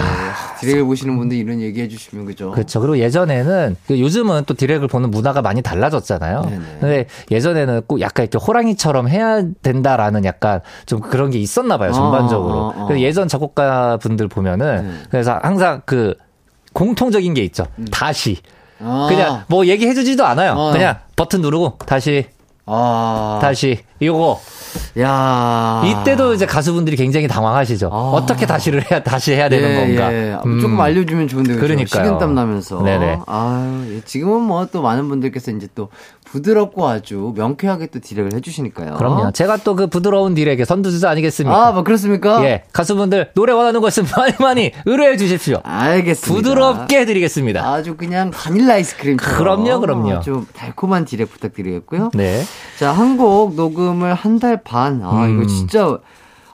디렉을 보시는 분들 이런 얘기 해 주시면, 그죠? 아. 그렇죠. 그리고 예전에는 그 요즘은 또 디렉을 보는 문화가 많이 달라졌잖아요. 네네. 근데 예전에는 꼭 약간 이렇게 호랑이처럼 해야 된다라는 약간 좀 그런 게 있었나 봐요. 전반적으로. 어, 어, 어. 그래서 예전 작곡가 분들 보면은 네. 그래서 항상 그 공통적인 게 있죠. 다시. 아. 그냥 뭐 얘기해주지도 않아요. 어. 그냥 버튼 누르고 다시 아. 다시 이거 야. 이때도 이제 가수분들이 굉장히 당황하시죠. 아. 어떻게 다시를 해야 다시 해야 되는 예, 건가? 예. 음. 조금 알려주면 좋은데 그죠? 그러니까요. 식은땀 나면서. 네네. 아유, 예, 지금은 뭐 또 많은 분들께서 이제 또 부드럽고 아주 명쾌하게 또 디렉을 해주시니까요. 그럼요. 제가 또 그 부드러운 딜에게 선두주자 아니겠습니까? 아, 뭐 그렇습니까? 예, 가수분들 노래 원하는 거 있으면 <laughs> 많이 많이 의뢰해 주십시오. 알겠습니다. 부드럽게 해드리겠습니다. 아주 그냥 바닐라 아이스크림처럼. 그럼요, 그럼요. 좀 달콤한 디렉 부탁드리겠고요. 네. 자, 한 곡 녹음을 한 달 반. 아, 음. 이거 진짜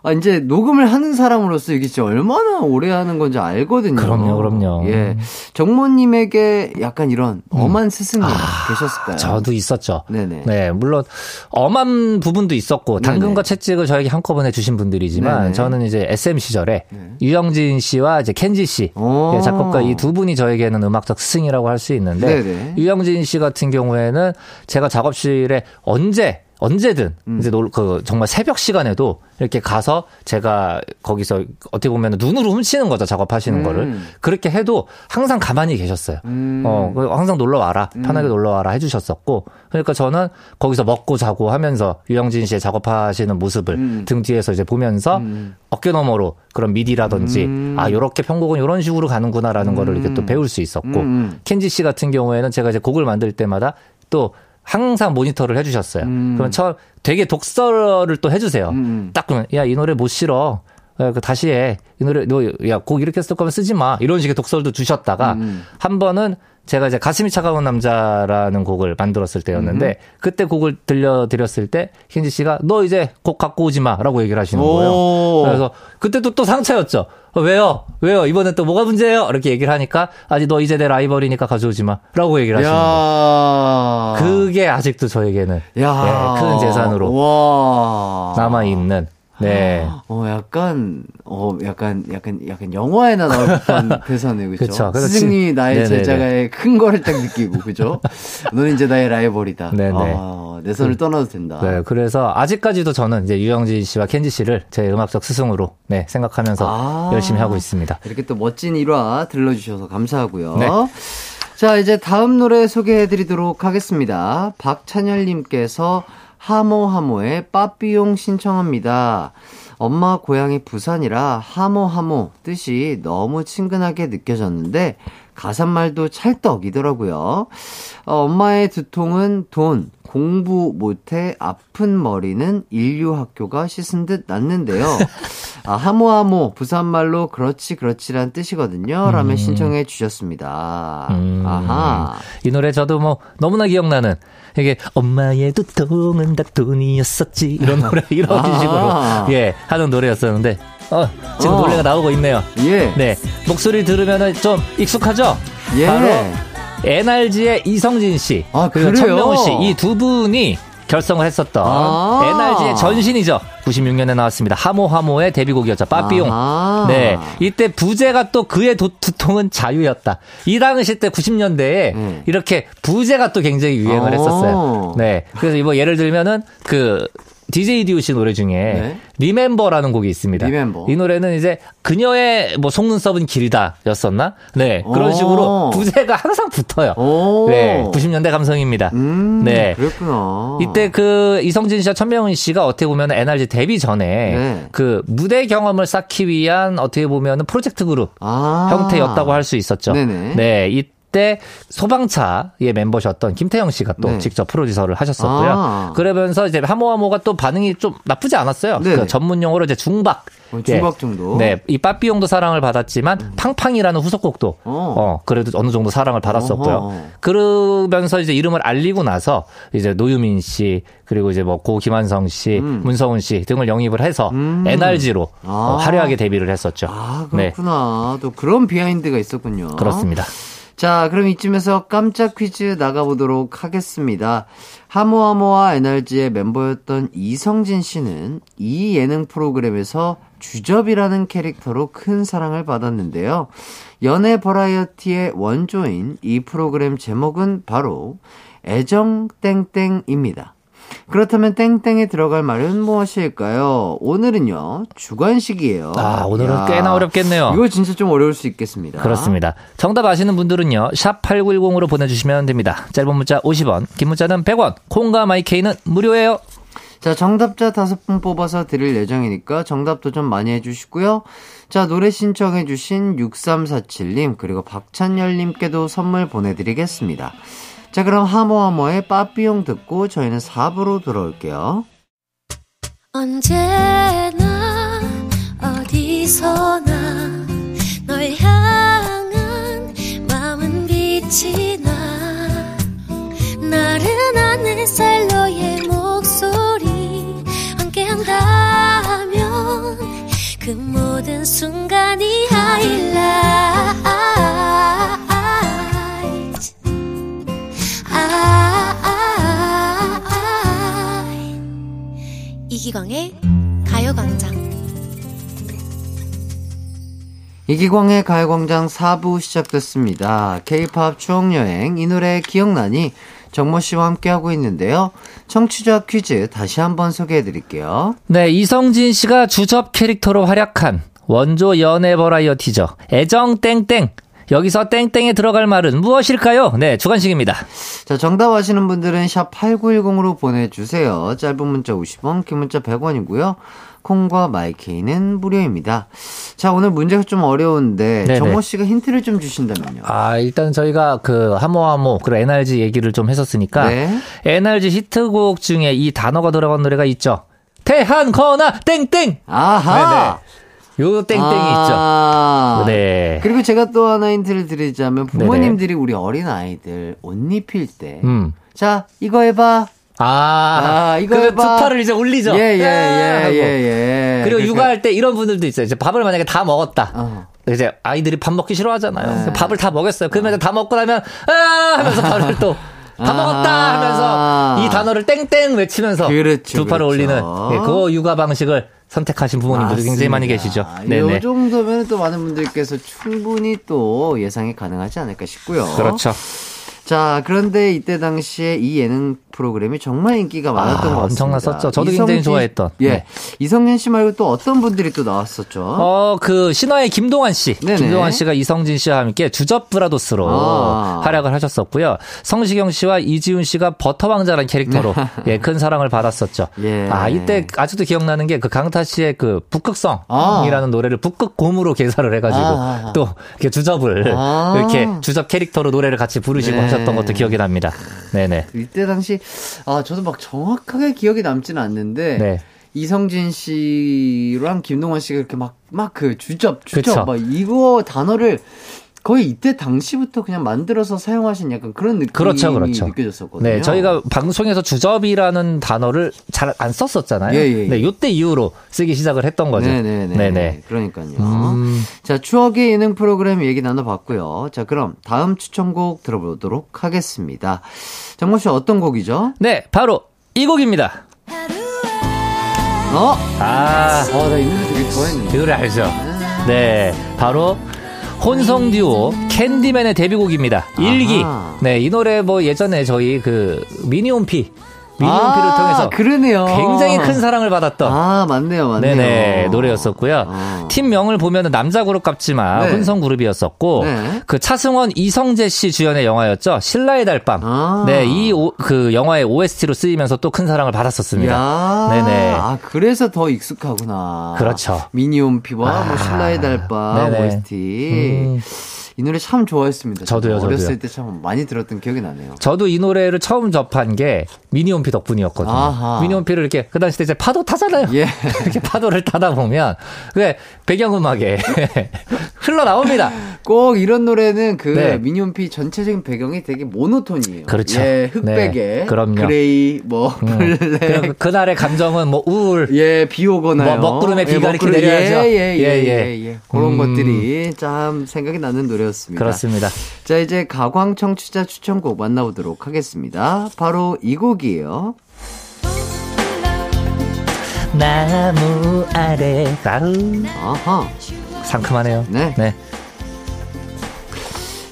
아, 이제 녹음을 하는 사람으로서 이게 진짜 얼마나 오래 하는 건지 알거든요. 그럼요, 그럼요. 예. 정모님에게 약간 이런 엄한 스승님 계셨을까요? 음. 아, 저도 있었죠. 네네. 네, 물론 엄한 부분도 있었고 당근과 채찍을 저에게 한꺼번에 주신 분들이지만 네네. 저는 이제 SM 시절에 유영진 씨와 이제 켄지 씨 오. 예, 작곡가 이 두 분이 저에게는 음악적 스승이라고 할 수 있는데 네네. 유영진 씨 같은 경우에는 제가 작업실에 언제 언제든 음. 이제 놀, 그 정말 새벽 시간에도 이렇게 가서 제가 거기서 어떻게 보면 눈으로 훔치는 거죠 작업하시는 음. 거를 그렇게 해도 항상 가만히 계셨어요. 음. 어, 그리고 항상 놀러 와라. 편하게 놀러 와라 해주셨었고. 그러니까 저는 거기서 먹고 자고 하면서 유영진 씨의 작업하시는 모습을 음. 등 뒤에서 이제 보면서 어깨 너머로 그런 미디라든지 음. 아, 요렇게 편곡은 요런 식으로 가는구나라는 거를 이렇게 또 배울 수 있었고. 음. 켄지 씨 같은 경우에는 제가 이제 곡을 만들 때마다 또 항상 모니터를 해주셨어요. 음. 그럼 처음 되게 독서를 또 해주세요. 음. 딱 그러면 야 이 노래 못 실어. 야, 그 다시 해. 이 노래 너야곡 이렇게 쓸 거면 쓰지 마. 이런 식의 독설도 주셨다가 음. 한 번은 제가 이제 가슴이 차가운 남자라는 곡을 만들었을 때였는데 그때 곡을 들려드렸을 때 켄지 씨가 너 이제 곡 갖고 오지 마라고 얘기를 하시는 거예요. 오. 그래서 그때도 또 상처였죠. 어, 왜요? 왜요? 이번엔 또 뭐가 문제예요? 이렇게 얘기를 하니까 아직 너 이제 내 라이벌이니까 가져오지 마라고 얘기를 하시는 거예요. 야. 그게 아직도 저에게는 야. 예, 큰 재산으로 와. 남아 있는 네. 어, 약간, 어, 약간, 약간, 약간 영화에나 나올 법한 대사네요, 그죠? 스승님이 진- 나의 네네네. 제자가의 큰 거를 딱 느끼고, 그죠? <laughs> 너는 이제 나의 라이벌이다. 네네. 아, 내 손을 떠나도 된다. 네, 그래서 아직까지도 저는 이제 유영진 씨와 켄지 씨를 제 음악적 스승으로 네, 생각하면서 아. 열심히 하고 있습니다. 이렇게 또 멋진 일화 들려주셔서 감사하고요. 네. 자, 이제 다음 노래 소개해드리도록 하겠습니다. 박찬열님께서 하모하모의 빠삐용 신청합니다. 엄마 고향이 부산이라 하모하모 뜻이 너무 친근하게 느껴졌는데 가사말도 찰떡이더라고요. 어, 엄마의 두통은 돈, 공부 못해 아픈 머리는 인류 학교가 씻은 듯 났는데요. 아, 하모하모 부산말로 그렇지 그렇지란 뜻이거든요. 라며 신청해 주셨습니다. 음. 아하. 이 노래 저도 뭐 너무나 기억나는 이게 엄마의 두통은 다 돈이었었지 이런 노래 <laughs> 이런 아. 식으로 예 하는 노래였었는데 어 지금 어. 노래가 나오고 있네요. 예. 네 목소리 들으면은 좀 익숙하죠? 예. 바로 NRG의 이성진 씨 아, 그리고? 천명훈 씨 이 두 분이 결성을 했었던 아. NRG의 전신이죠. 96년에 나왔습니다. 하모하모의 데뷔곡이었죠. 빠삐용. 아하. 네. 이때 부제가 또 그의 도, 두통은 자유였다. 이 당시 때 90년대에 음. 이렇게 부제가 또 굉장히 유행을 어. 했었어요. 네. 그래서 뭐 예를 들면은 그 DJ 씨 노래 중에 네. 리멤버라는 곡이 있습니다. 리멤버. 이 노래는 이제 그녀의 뭐 속눈썹은 길다였었나? 네. 그런 오. 식으로 부제가 항상 붙어요. 오. 네. 90년대 감성입니다. 음, 네. 그랬구나. 이때 그 이성진 씨와 천명훈 씨가 어떻게 보면 NRG 데뷔 전에 네. 그 무대 경험을 쌓기 위한 어떻게 보면 프로젝트 그룹 아. 형태였다고 할 수 있었죠. 네네. 네, 이 때 소방차의 멤버셨던 김태형 씨가 또 네. 직접 프로듀서를 하셨었고요. 아. 그러면서 이제 하모하모가 또 반응이 좀 나쁘지 않았어요. 네. 그 전문 용어로 이제 중박. 어, 중박 정도? 네, 이 빠삐용도 사랑을 받았지만 팡팡이라는 후속곡도 어. 어. 그래도 어느 정도 사랑을 받았었고요. 어허. 그러면서 이제 이름을 알리고 나서 이제 노유민 씨 그리고 이제 뭐 고 김한성 씨, 음. 문성훈 씨 등을 영입을 해서 음. NRG로 아. 어, 화려하게 데뷔를 했었죠. 아, 네, 그렇구나. 또 그런 비하인드가 있었군요. 그렇습니다. 자, 그럼 이쯤에서 깜짝 퀴즈 나가보도록 하겠습니다. 하모하모와 NRG의 멤버였던 이성진 씨는 이 예능 프로그램에서 주접이라는 캐릭터로 큰 사랑을 받았는데요. 연애 버라이어티의 원조인 이 프로그램 제목은 바로 애정땡땡입니다. 그렇다면 땡땡에 들어갈 말은 무엇일까요? 오늘은요, 주관식이에요. 아, 오늘은 야, 꽤나 어렵겠네요. 이거 진짜 좀 어려울 수 있겠습니다. 그렇습니다. 정답 아시는 분들은요. 샵 8910으로 보내주시면 됩니다. 짧은 문자 50원, 긴 문자는 100원, 콩과 마이케이는 무료예요. 자, 정답자 다섯 분 뽑아서 드릴 예정이니까 정답도 좀 많이 해주시고요. 자, 노래 신청해주신 6347님, 그리고 박찬열님께도 선물 보내드리겠습니다. 자, 그럼 하모하모의 빠삐용 듣고 저희는 4부로 돌아올게요. 언제나 어디서나 널 향한 마음은 빛이 이기광의 가요광장 이기광의 가요광장 4부 시작됐습니다. K-팝 추억여행 이 노래 기억나니 정모 씨와 함께하고 있는데요. 청취자 퀴즈 다시 한번 소개해 드릴게요. 네, 이성진 씨가 주접 캐릭터로 활약한 원조 연애 버라이어티죠. 애정 땡땡. 여기서 땡땡에 들어갈 말은 무엇일까요? 네, 주관식입니다. 자, 정답 아시는 분들은 샵 8910으로 보내주세요. 짧은 문자 50원, 긴 문자 100원이고요. 콩과 마이케이는 무료입니다. 자, 오늘 문제가 좀 어려운데 네네. 정모 씨가 힌트를 좀 주신다면요. 아, 일단 저희가 그 하모하모, 그리고 NRG 얘기를 좀 했었으니까. 네. NRG 히트곡 중에 이 단어가 들어간 노래가 있죠. 태한, 거나, 땡땡! 아하! 요 땡땡이 아, 있죠. 네. 그리고 제가 또 하나 힌트를 드리자면 부모님들이 우리 어린 아이들 옷 입힐 때, 음. 자 이거 해봐. 아, 아, 이거 그. 투파를 이제 올리죠. 예, 예, 예, 하고. 예, 예. 그리고 그러니까- 육아할 때 이런 분들도 있어요. 이제 밥을 만약에 다 먹었다. 어. 이제 아이들이 밥 먹기 싫어하잖아요. 네. 밥을 다 먹였어요. 그러면 다 먹고 나면 아 하면서 밥을 또다 아. 먹었다 하면서 이 단어를 땡땡 외치면서 그렇죠, 두 팔을 그렇죠. 올리는 예, 그 육아 방식을 선택하신 부모님들도 굉장히 많이 계시죠. 이 네네. 정도면 또 많은 분들께서 충분히 또 예상이 가능하지 않을까 싶고요. 그렇죠. 자, 그런데 이때 당시에 이 예능 프로그램이 정말 인기가 많았던 아, 것 같습니다. 엄청났었죠. 저도 굉장히 좋아했던. 예. 네. 이성윤 씨 말고 또 어떤 분들이 또 나왔었죠? 어, 그 신화의 김동완 씨. 네네. 김동완 씨가 이성진 씨와 함께 주접 브라더스로 아. 활약을 하셨었고요. 성시경 씨와 이지훈 씨가 버터 왕자라는 캐릭터로 예, 큰 사랑을 받았었죠. 예. 아, 이때 아직도 기억나는 게 그 강타 씨의 그 북극성이라는 아. 노래를 북극곰으로 개사를 해 가지고 아, 아. 또 이렇게 주접을 아. 이렇게 주접 캐릭터로 노래를 같이 부르시고 네. 하셨던 것도 기억이 납니다. 네네. 이때 당시 아 저도 막 정확하게 기억이 남지는 않는데 네. 이성진 씨랑 김동완 씨가 이렇게 막 막 그 주접 주접 그쵸. 막 이거 단어를 거의 이때 당시부터 그냥 만들어서 사용하신 약간 그런 느낌이 그렇죠, 그렇죠. 느껴졌었거든요. 네, 저희가 방송에서 주접이라는 단어를 잘 안 썼었잖아요. 예, 예, 예. 네, 요때 이후로 쓰기 시작을 했던 거죠. 네 네 네. 네네. 그러니까요. 음. 자, 추억의 예능 프로그램 얘기 나눠봤고요. 자, 그럼 다음 추천곡 들어보도록 하겠습니다. 정모 씨 어떤 곡이죠? 네, 바로 이 곡입니다. 어? 아, 어, 나이 노래 되게 좋아했는데. 이 노래 알죠? 네, 바로 혼성 듀오 캔디맨의 데뷔곡입니다. 일기. 네, 이 노래 뭐 예전에 저희 그 미니홈피 미니홈피를 아, 통해서 그러네요. 굉장히 큰 사랑을 받았던 아, 맞네요, 맞네요. 네네 노래였었고요. 어. 팀명을 보면 남자 그룹 같지만 네. 혼성 그룹이었었고 네. 그 차승원 이성재 씨 주연의 영화였죠. 신라의 달밤. 아. 네, 이그 영화의 OST로 쓰이면서 또 큰 사랑을 받았었습니다. 야, 네네. 아, 그래서 더 익숙하구나. 그렇죠. 미니홈피와 뭐 아, 신라의 달밤 네네. OST. 음. 이 노래 참 좋아했습니다. 저도요, 저도 어렸을 저도요. 때 참 많이 들었던 기억이 나네요. 저도 이 노래를 처음 접한 게 미니홈피 덕분이었거든요. 아하. 미니홈피를 이렇게 그 당시 때 이제 파도 타잖아요. 예. <laughs> 이렇게 파도를 타다 보면 그 배경음악에 <laughs> 흘러나옵니다. 꼭 이런 노래는 그 네. 미니홈피 전체적인 배경이 되게 모노톤이에요. 그렇죠. 예, 흑백에 네, 그럼요. gray 뭐 음. 블랙 그, 그날의 감정은 뭐 우울, 예, 비 오거나요. 뭐 먹구름에 비가 이렇게 내려야죠. 예, 예, 예, 예, 예, 예. 예. 그런 음. 것들이 참 생각이 나는 노래 였습니다. 그렇습니다. 자, 이제 가광 청취자 추천곡 만나보도록 하겠습니다. 바로 이 곡이에요. 나무 아래 가을 아하. 상큼하네요. 네. 네.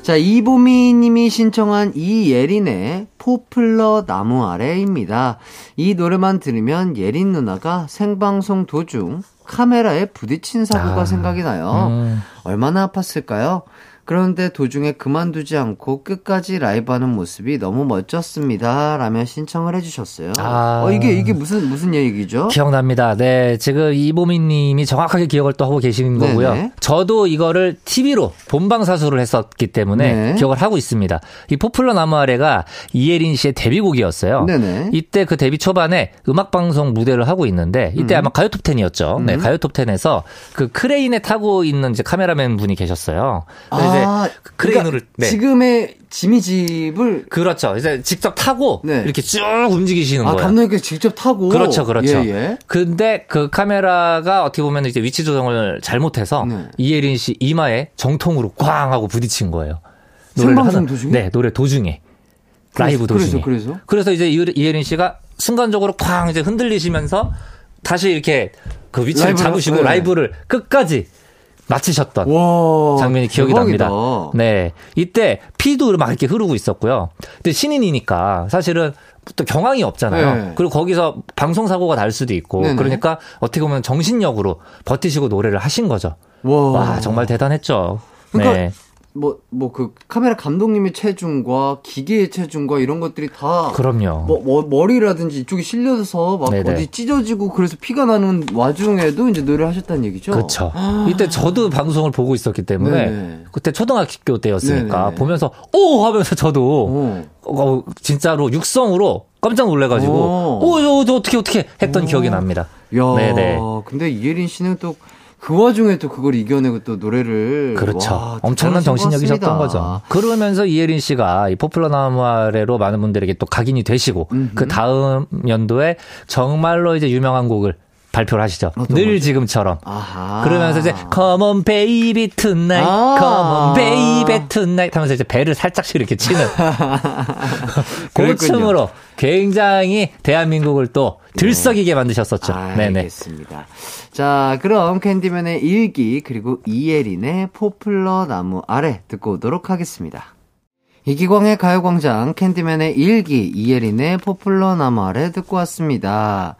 자, 이보미 님이 신청한 이예린의 포플러 나무 아래입니다. 이 노래만 들으면 예린 누나가 생방송 도중 카메라에 부딪힌 사고가 아, 생각이 나요. 음. 얼마나 아팠을까요? 그런데 도중에 그만두지 않고 끝까지 라이브 하는 모습이 너무 멋졌습니다. 라며 신청을 해주셨어요. 아. 어, 이게, 이게 무슨, 무슨 얘기죠? 기억납니다. 네, 지금 이보민 님이 정확하게 기억을 또 하고 계시는 거고요. 네네. 저도 이거를 TV로 본방사수를 했었기 때문에 네. 기억을 하고 있습니다. 이 포플러 나무 아래가 이예린 씨의 데뷔곡이었어요. 네네. 이때 그 데뷔 초반에 음악방송 무대를 하고 있는데 이때 아마 가요 톱10이었죠. 네, 가요 톱10에서 그 크레인에 타고 있는 이제 카메라맨 분이 계셨어요. 그래서 아, 이제 크레인으로 네. 지금의 Jimmy Jib을 그렇죠. 이제 직접 타고 네. 이렇게 쭉 움직이시는 아, 거예요. 감독님께서 직접 타고 그렇죠, 그렇죠. 예, 예. 근데 그 카메라가 어떻게 보면 이제 위치 조정을 잘못해서 네. 이예린 씨 이마에 정통으로 꽝 하고 부딪힌 거예요. 노래를 하는- 도중에? 네, 노래 도중에. 라이브 그래서, 도중에. 그래서? 그래서 이제 이- 이예린 씨가 순간적으로 꽝 이제 흔들리시면서 다시 이렇게 그 위치를 라이브를- 잡으시고 네. 라이브를 끝까지 마치셨던 와 장면이 기억이 대박이다. 납니다. 네. 이때 피도 막 이렇게 흐르고 있었고요. 근데 신인이니까 사실은 또 경황이 없잖아요. 네. 그리고 거기서 방송 사고가 날 수도 있고. 네네. 그러니까 어떻게 보면 정신력으로 버티시고 노래를 하신 거죠. 와, 와, 정말 대단했죠. 그러니까 네. 뭐 뭐 그 카메라 감독님의 체중과 기계의 체중과 이런 것들이 다 그럼요. 뭐, 뭐, 머리라든지 이쪽이 실려서 막 네네. 어디 찢어지고 그래서 피가 나는 와중에도 이제 노래를 하셨다는 얘기죠. 그렇죠. 이때 저도 방송을 보고 있었기 때문에 네네. 그때 초등학교 때였으니까 네네. 보면서 오 하면서 저도 어. 어, 진짜로 육성으로 깜짝 놀래가지고 오. 오, 저, 저 어떻게 어떻게 했던 기억이 납니다. 야, 네네. 근데 이예린 씨는 또 그 와중에 또 그걸 이겨내고 또 노래를 그렇죠. 와, 엄청난 정신력이셨던. 거죠. 그러면서 이예린 씨가 이 포플러 나무 아래로 많은 분들에게 또 각인이 되시고 그 다음 연도에 정말로 이제 유명한 곡을 발표를 하시죠. 늘 거죠? 지금처럼. 아하. 그러면서 이제 Come on baby tonight, 아. Come on baby tonight 하면서 이제 배를 살짝씩 이렇게 치는. <laughs> 춤으로 굉장히 대한민국을 또 들썩이게 만드셨었죠. 네네. 알겠습니다. 자, 그럼 캔디맨의 일기 그리고 이예린의 포플러 나무 아래 듣고 오도록 하겠습니다. 이기광의 가요광장 캔디맨의 일기 이예린의 포플러 나무 아래 듣고 왔습니다.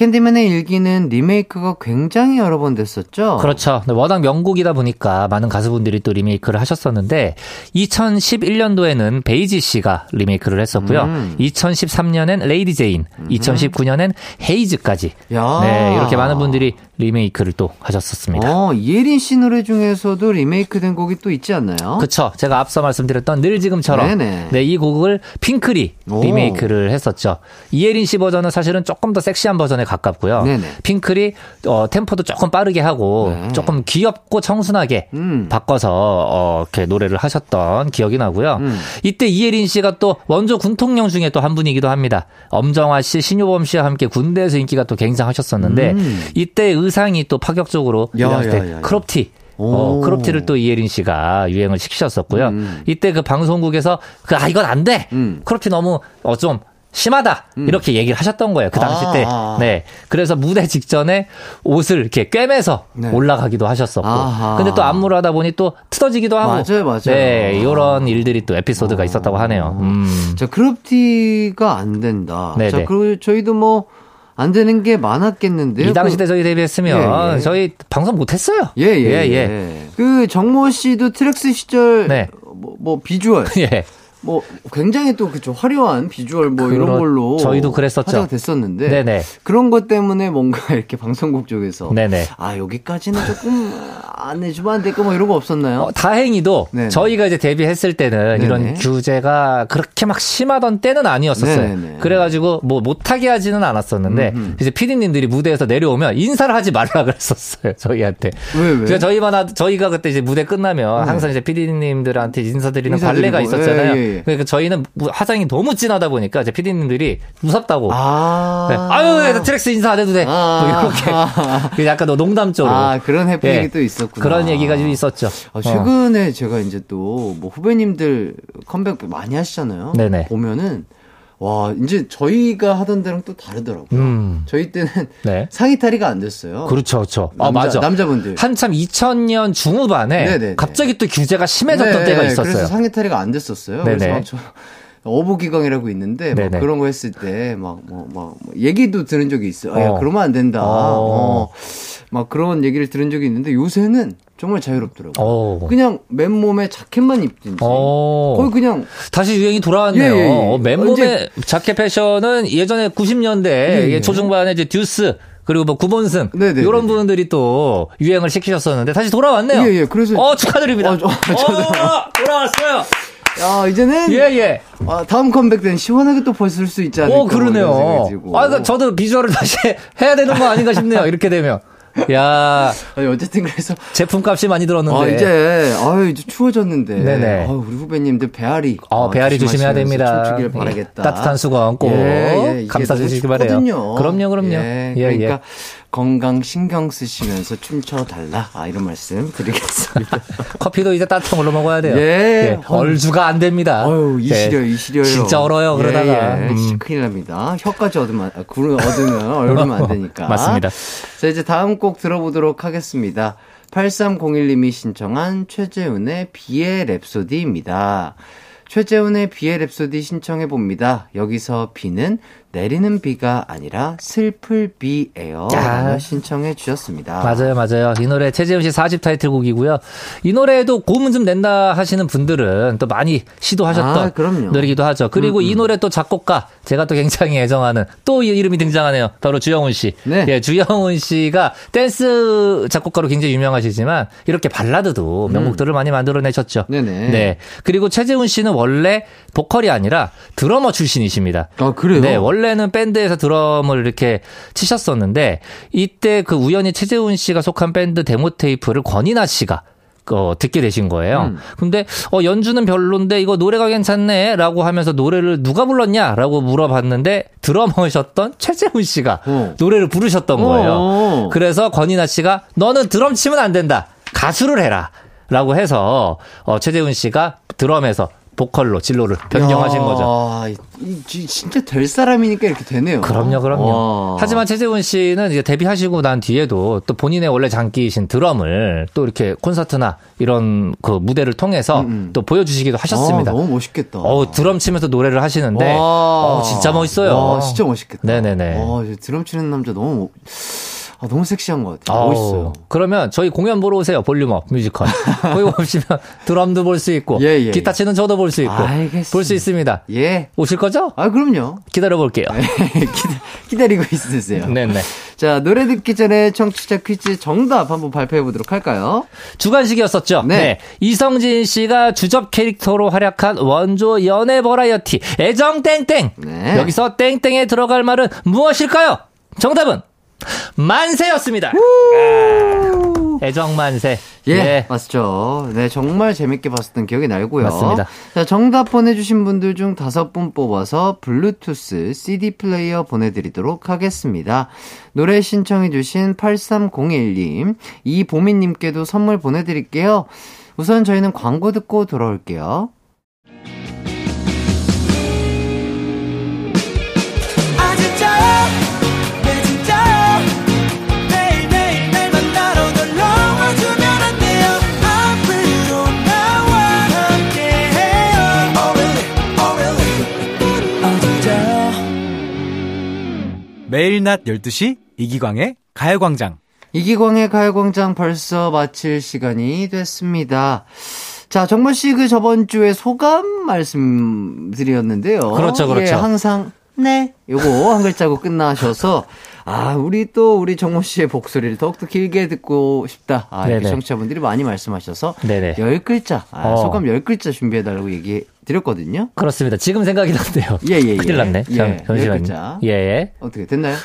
캔디맨의 일기는 리메이크가 굉장히 여러 번 됐었죠? 그렇죠. 근데 워낙 명곡이다 보니까 많은 가수분들이 또 리메이크를 하셨었는데 2011년도에는 베이지 씨가 리메이크를 했었고요. 음. 2013년엔 레이디 제인, 2019년엔 헤이즈까지 야. 네, 이렇게 많은 분들이 리메이크를 또 하셨었습니다. 어, 이예린 씨 노래 중에서도 리메이크 된 곡이 또 있지 않나요? 그쵸. 제가 앞서 말씀드렸던 늘 지금처럼. 네네. 네, 이 곡을 핑클이 오. 리메이크를 했었죠. 이예린 씨 버전은 사실은 조금 더 섹시한 버전에 가깝고요. 네네. 핑클이 어, 템포도 조금 빠르게 하고 네. 조금 귀엽고 청순하게 음. 바꿔서 어, 이렇게 노래를 하셨던 기억이 나고요. 음. 이때 이예린 씨가 또 원조 군통령 중에 또 한 분이기도 합니다. 엄정화 씨, 신효범 씨와 함께 군대에서 인기가 또 굉장하셨었는데 음. 이때 의상이 또 파격적으로 야, 야, 때 야, 야. 크롭티 어, 오. 크롭티를 또 이예린 씨가 유행을 시키셨었고요. 음. 이때 그 방송국에서 그, 아, 이건 안 돼! 음. 크롭티 너무, 어, 좀, 심하다! 이렇게 얘기를 하셨던 거예요. 그 당시 아, 때. 아. 네. 그래서 무대 직전에 옷을 이렇게 꿰매서 네. 올라가기도 하셨었고. 아하. 근데 또 안무를 하다 보니 또 틀어지기도 하고. 맞아요, 맞아요. 네. 이런 일들이 또 에피소드가 어. 있었다고 하네요. 음. 자, 크롭티가 안 된다. 네네. 자, 그리고 저희도 뭐, 안 되는 게 많았겠는데요. 이 당시 그- 때 저희 데뷔했으면 예, 예. 저희 방송 못했어요. 예, 예, 예, 예. 예. 그 정모 씨도 트랙스 시절 네. 뭐, 뭐 비주얼 <laughs> 예. 뭐 굉장히 또 그쵸 화려한 비주얼 뭐 이런 그렇- 걸로 저희도 그랬었죠. 화제가 됐었는데 네네. 그런 것 때문에 뭔가 <laughs> 이렇게 방송국 쪽에서 네네. 아 여기까지는 조금 안 해주면 안 될까 뭐 이런 거 없었나요? 어, 다행히도 네네. 저희가 이제 데뷔했을 때는. 이런 규제가 그렇게 막 심하던 때는 아니었었어요. 네네. 그래가지고 뭐 못하게 하지는 않았었는데 음흠. 이제 피디님들이 무대에서 내려오면 인사를 하지 말라 <laughs> 그랬었어요. 저희한테. 왜 왜? 저희만 하, 저희가 그때 이제 무대 끝나면 항상 이제 피디님들한테 인사드리는 인사드리고, 관례가 있었잖아요. 예, 예, 예. 그러니까 저희는 무- 화장이 너무 진하다 보니까 이제 피디님들이 무섭다고. 아 네. 아유, 나 트랙스 인사 안 해도 돼. 아. 뭐 이렇게. <laughs> 그 약간 농담적으로. 아 그런 해프닝이 예. 또 있었구나. 그런 얘기가 좀 있었죠. 아, 어. 최근에 제가 이제 또 뭐 후배님들 컴백 많이 하시잖아요. 네네. 보면은 와 이제 저희가 하던 데랑 또 다르더라고요. 음. 저희 때는 네. <laughs> 상의 탈의가 안 됐어요. 그렇죠, 그렇죠. 아, 남자- 맞아. 남자분들. 한참 2000년 중후반에 네네네. 갑자기 또 규제가 심해졌던 네, 때가 있었어요. 그래서 상의 탈의가 안 됐었어요. 네네. 그래서 저 어부기강이라고 있는데 막 네네. 그런 거 했을 때 막 뭐막 얘기도 들은 적이 있어요. 아, 야 어. 그러면 안 된다. 어. 어. 막 그런 얘기를 들은 적이 있는데 요새는 정말 자유롭더라고요. 어. 그냥 맨몸에 자켓만 입든지 어. 거의 그냥 다시 유행이 돌아왔네요. 예, 예, 예. 어, 맨몸에 자켓 패션은 예전에 90년대 예, 예. 초중반에 이제 듀스 그리고 뭐 구본승 네네네. 이런 분들이 또 유행을 시키셨었는데 다시 돌아왔네요. 예, 예. 그래서- 어 축하드립니다. 어, 저- 저도- 어, 돌아왔어요. 야 이제는 예 예. 아, 다음 컴백 때는 시원하게 또 벗을 수 있지 않을까 오 그러네요. 아, 그 저도 비주얼을 다시 <laughs> 해야 되는 거 아닌가 싶네요. 이렇게 되면. 야, 아니, 어쨌든 그래서 제품값이 많이 들었는데. 아, 이제 아유 이제 추워졌는데. 네네. 아유, 우리 후배님들 배앓이. 어, 아, 배앓이 조심해야 됩니다. 춤추길 예, 바라겠다. 따뜻한 수건 꼭 예, 예, 이게 감싸 주시기 너무 바래요. 그럼요, 그럼요. 예, 예, 그러니까 예. 건강 신경 쓰시면서 춤춰 달라. 아, 이런 말씀 드리겠습니다. <laughs> 커피도 이제 따뜻한 걸로 먹어야 돼요. 예. 얼주가 안 됩니다. 아유, 이 예. 시려, 이 시려요. 진짜 얼어요, 그러다가. 예, 예. 음. 큰일 납니다. 혀까지 얻으면, 아, 굴 얻으면 얼굴면 안 되니까. <laughs> 맞습니다. 자, 이제 다음 곡 들어보도록 하겠습니다. 8301님이 신청한 최재훈의 비의 랩소디입니다. 최재훈의 비의 랩소디 신청해 봅니다. 여기서 비는 내리는 비가 아니라 슬플 비예요. 야. 신청해 주셨습니다. 맞아요, 맞아요. 이 노래 최재훈 씨 4집 타이틀곡이고요. 이 노래도 고음 좀 낸다 하시는 분들은 또 많이 시도하셨던 아. 노래기도 하죠. 그리고 음, 이 노래 또 작곡가 제가 또 굉장히 애정하는 또이 이름이 등장하네요. 바로 주영훈 씨. 네. 예, 주영훈 씨가 댄스 작곡가로 굉장히 유명하시지만 이렇게 발라드도 명곡들을 많이 만들어내셨죠. 음. 네네. 네. 그리고 최재훈 씨는 원래 보컬이 아니라 드러머 출신이십니다. 아, 그래요? 네, 원래 는 밴드에서 드럼을 이렇게 치셨었는데 이때 그 우연히 최재훈 씨가 속한 밴드 데모 테이프를 권이나 씨가 어, 듣게 되신 거예요. 음. 근데 어, 연주는 별론데 이거 노래가 괜찮네라고 하면서 노래를 누가 불렀냐라고 물어봤는데 드러머셨던 최재훈 씨가 어. 노래를 부르셨던 거예요. 어. 그래서 권이나 씨가 너는 드럼 치면 안 된다. 가수를 해라. 라고 해서 어, 최재훈 씨가 드럼에서 보컬로 진로를 변경하신 야, 거죠. 이, 진짜 될 사람이니까 이렇게 되네요. 그럼요, 그럼요. 와. 하지만 최재훈 씨는 이제 데뷔하시고 난 뒤에도 또 본인의 원래 장기이신 드럼을 또 이렇게 콘서트나 이런 그 무대를 통해서 음, 음. 또 보여주시기도 하셨습니다. 아, 너무 멋있겠다. 어우, 드럼 치면서 노래를 하시는데, 와. 어 진짜 멋있어요. 와, 진짜 멋있겠다. 네네네. 와, 드럼 치는 남자 너무 아, 너무 섹시한 것 같아요. 아우, 멋있어요. 그러면 저희 공연 보러 오세요. 볼륨업 뮤지컬. <laughs> 거기 오시면 드럼도 볼 수 있고, 예, 예, 기타 치는 저도 볼 수 있고. 볼 수 있습니다. 예. 오실 거죠? 아, 그럼요. 기다려 볼게요. <laughs> 기다, 기다리고 있으세요. 네 네. 자, 노래 듣기 전에 청취자 퀴즈 정답 한번 발표해 보도록 할까요? 주간식이었었죠. 네. 네. 이성진 씨가 주접 캐릭터로 활약한 원조 연애 버라이어티 애정 땡땡. 네. 여기서 땡땡에 들어갈 말은 무엇일까요? 정답은 만세였습니다. 아, 애정 만세. 예, 맞죠. 네, 정말 재밌게 봤었던 기억이 나고요. 맞습니다. 자, 정답 보내주신 분들 중 다섯 분 뽑아서 블루투스 CD 플레이어 보내드리도록 하겠습니다. 노래 신청해주신 8301님, 이보미님께도 선물 보내드릴게요. 우선 저희는 광고 듣고 돌아올게요. 매일 낮 12시 이기광의 가요광장. 이기광의 가요광장 벌써 마칠 시간이 됐습니다. 자, 정모 씨 그 저번 주에 소감 말씀드렸는데요. 그렇죠, 그렇죠. 예, 항상 네 요거 한 글자고 끝나셔서 아 우리 또 우리 정모 씨의 목소리를 더욱더 길게 듣고 싶다. 아 이렇게. 청취자분들이 많이 말씀하셔서 네네. 열 글자 아, 어. 소감 열 글자 준비해달라고 얘기 드렸거든요. 그렇습니다. 지금 생각이 났네요. 예, 예, 예. 큰일 났네. 예, 잠, 열 잠시만요. 글자. 예, 예. 어떻게 됐나요?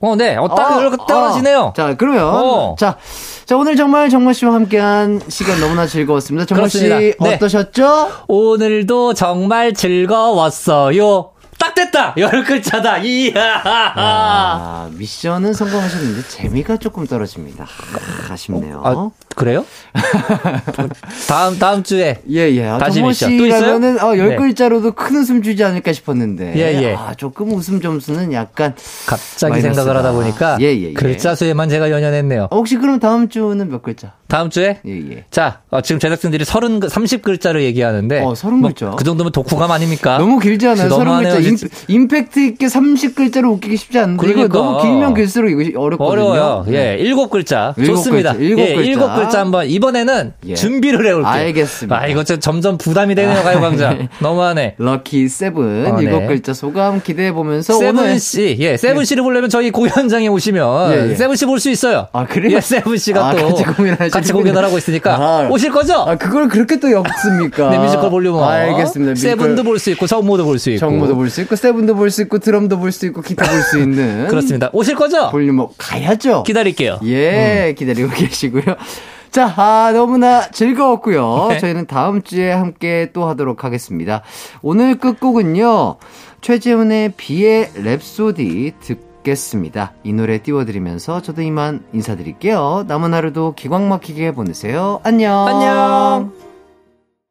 어, 네. 어, 딱 아, 이렇게 떨어지네요. 아. 자, 그러면 어. 자, 자 오늘 정말 정모 씨와 함께한 시간 너무나 즐거웠습니다. 정모 씨. 네. 어떠셨죠? 오늘도 정말 즐거웠어요. 딱 됐다! 열 글자다. 이야! 아, 미션은 성공하셨는데 재미가 조금 떨어집니다. 아, 아쉽네요. 아, 그래요? <laughs> 다음, 다음 주에. 예, 예. 아, 다시 미션. 또 있어요? 어, 열 네. 글자로도 큰 웃음 주지 않을까 싶었는데. 예, 예. 아, 조금 웃음 점수는 약간 갑자기 마이너스다. 생각을 하다 보니까. 예, 예, 예. 글자 수에만 제가 연연했네요. 어, 혹시 그럼 다음 주는 몇 글자? 다음 주에? 예, 예. 자, 어, 지금 제작진들이 30, 30글자를 얘기하는데. 어, 30글자? 뭐 그 정도면 독후감 아닙니까? 너무 길지 않아요? 서른 너무하네요, 글자. 임, 진짜. 임팩트 있게 30글자로 웃기기 쉽지 않은데. 이거 그러니까. 너무 길면 길수록 이거 어렵거든요. 어려워요. 네. 예, 일곱 글자. 일곱 좋습니다. 글자, 일곱 예, 글자. 일곱 살짝 한번 이번에는 예. 준비를 해올게요. 알겠습니다. 아 이거 진짜 점점 부담이 되네요 가요광장. 너무하네. 럭키 세븐 어, 일곱 네. 글자 소감 기대해 보면서 세븐 오늘 씨, 예, 세븐 씨를 보려면 저희 공연장에 오시면 예, 예. 세븐 씨 볼 수 있어요. 아, 그래요? 예, 세븐 씨가 아, 또 같이 공연하시는군요. 같이 공연을 하고 있으니까 아. 오실 거죠? 아 그걸 그렇게 또 엮습니까? 네, 뮤지컬 볼륨. 알겠습니다. 세븐도 볼 수 있고 정모도 볼 수 있고. 정모도 볼 수 있고 세븐도 볼 수 있고 드럼도 볼 수 있고 기타 볼 수 있는 <laughs> 그렇습니다. 오실 거죠? 볼륨 업 가야죠. 기다릴게요. 예, 기다리고 계시고요. 자, 아, 너무나 즐거웠고요. 네. 저희는 다음 주에 함께 또 하도록 하겠습니다. 오늘 끝곡은요, 최재훈의 비의 랩소디 듣겠습니다. 이 노래 띄워드리면서 저도 이만 인사드릴게요. 남은 하루도 기광 막히게 보내세요. 안녕. 안녕.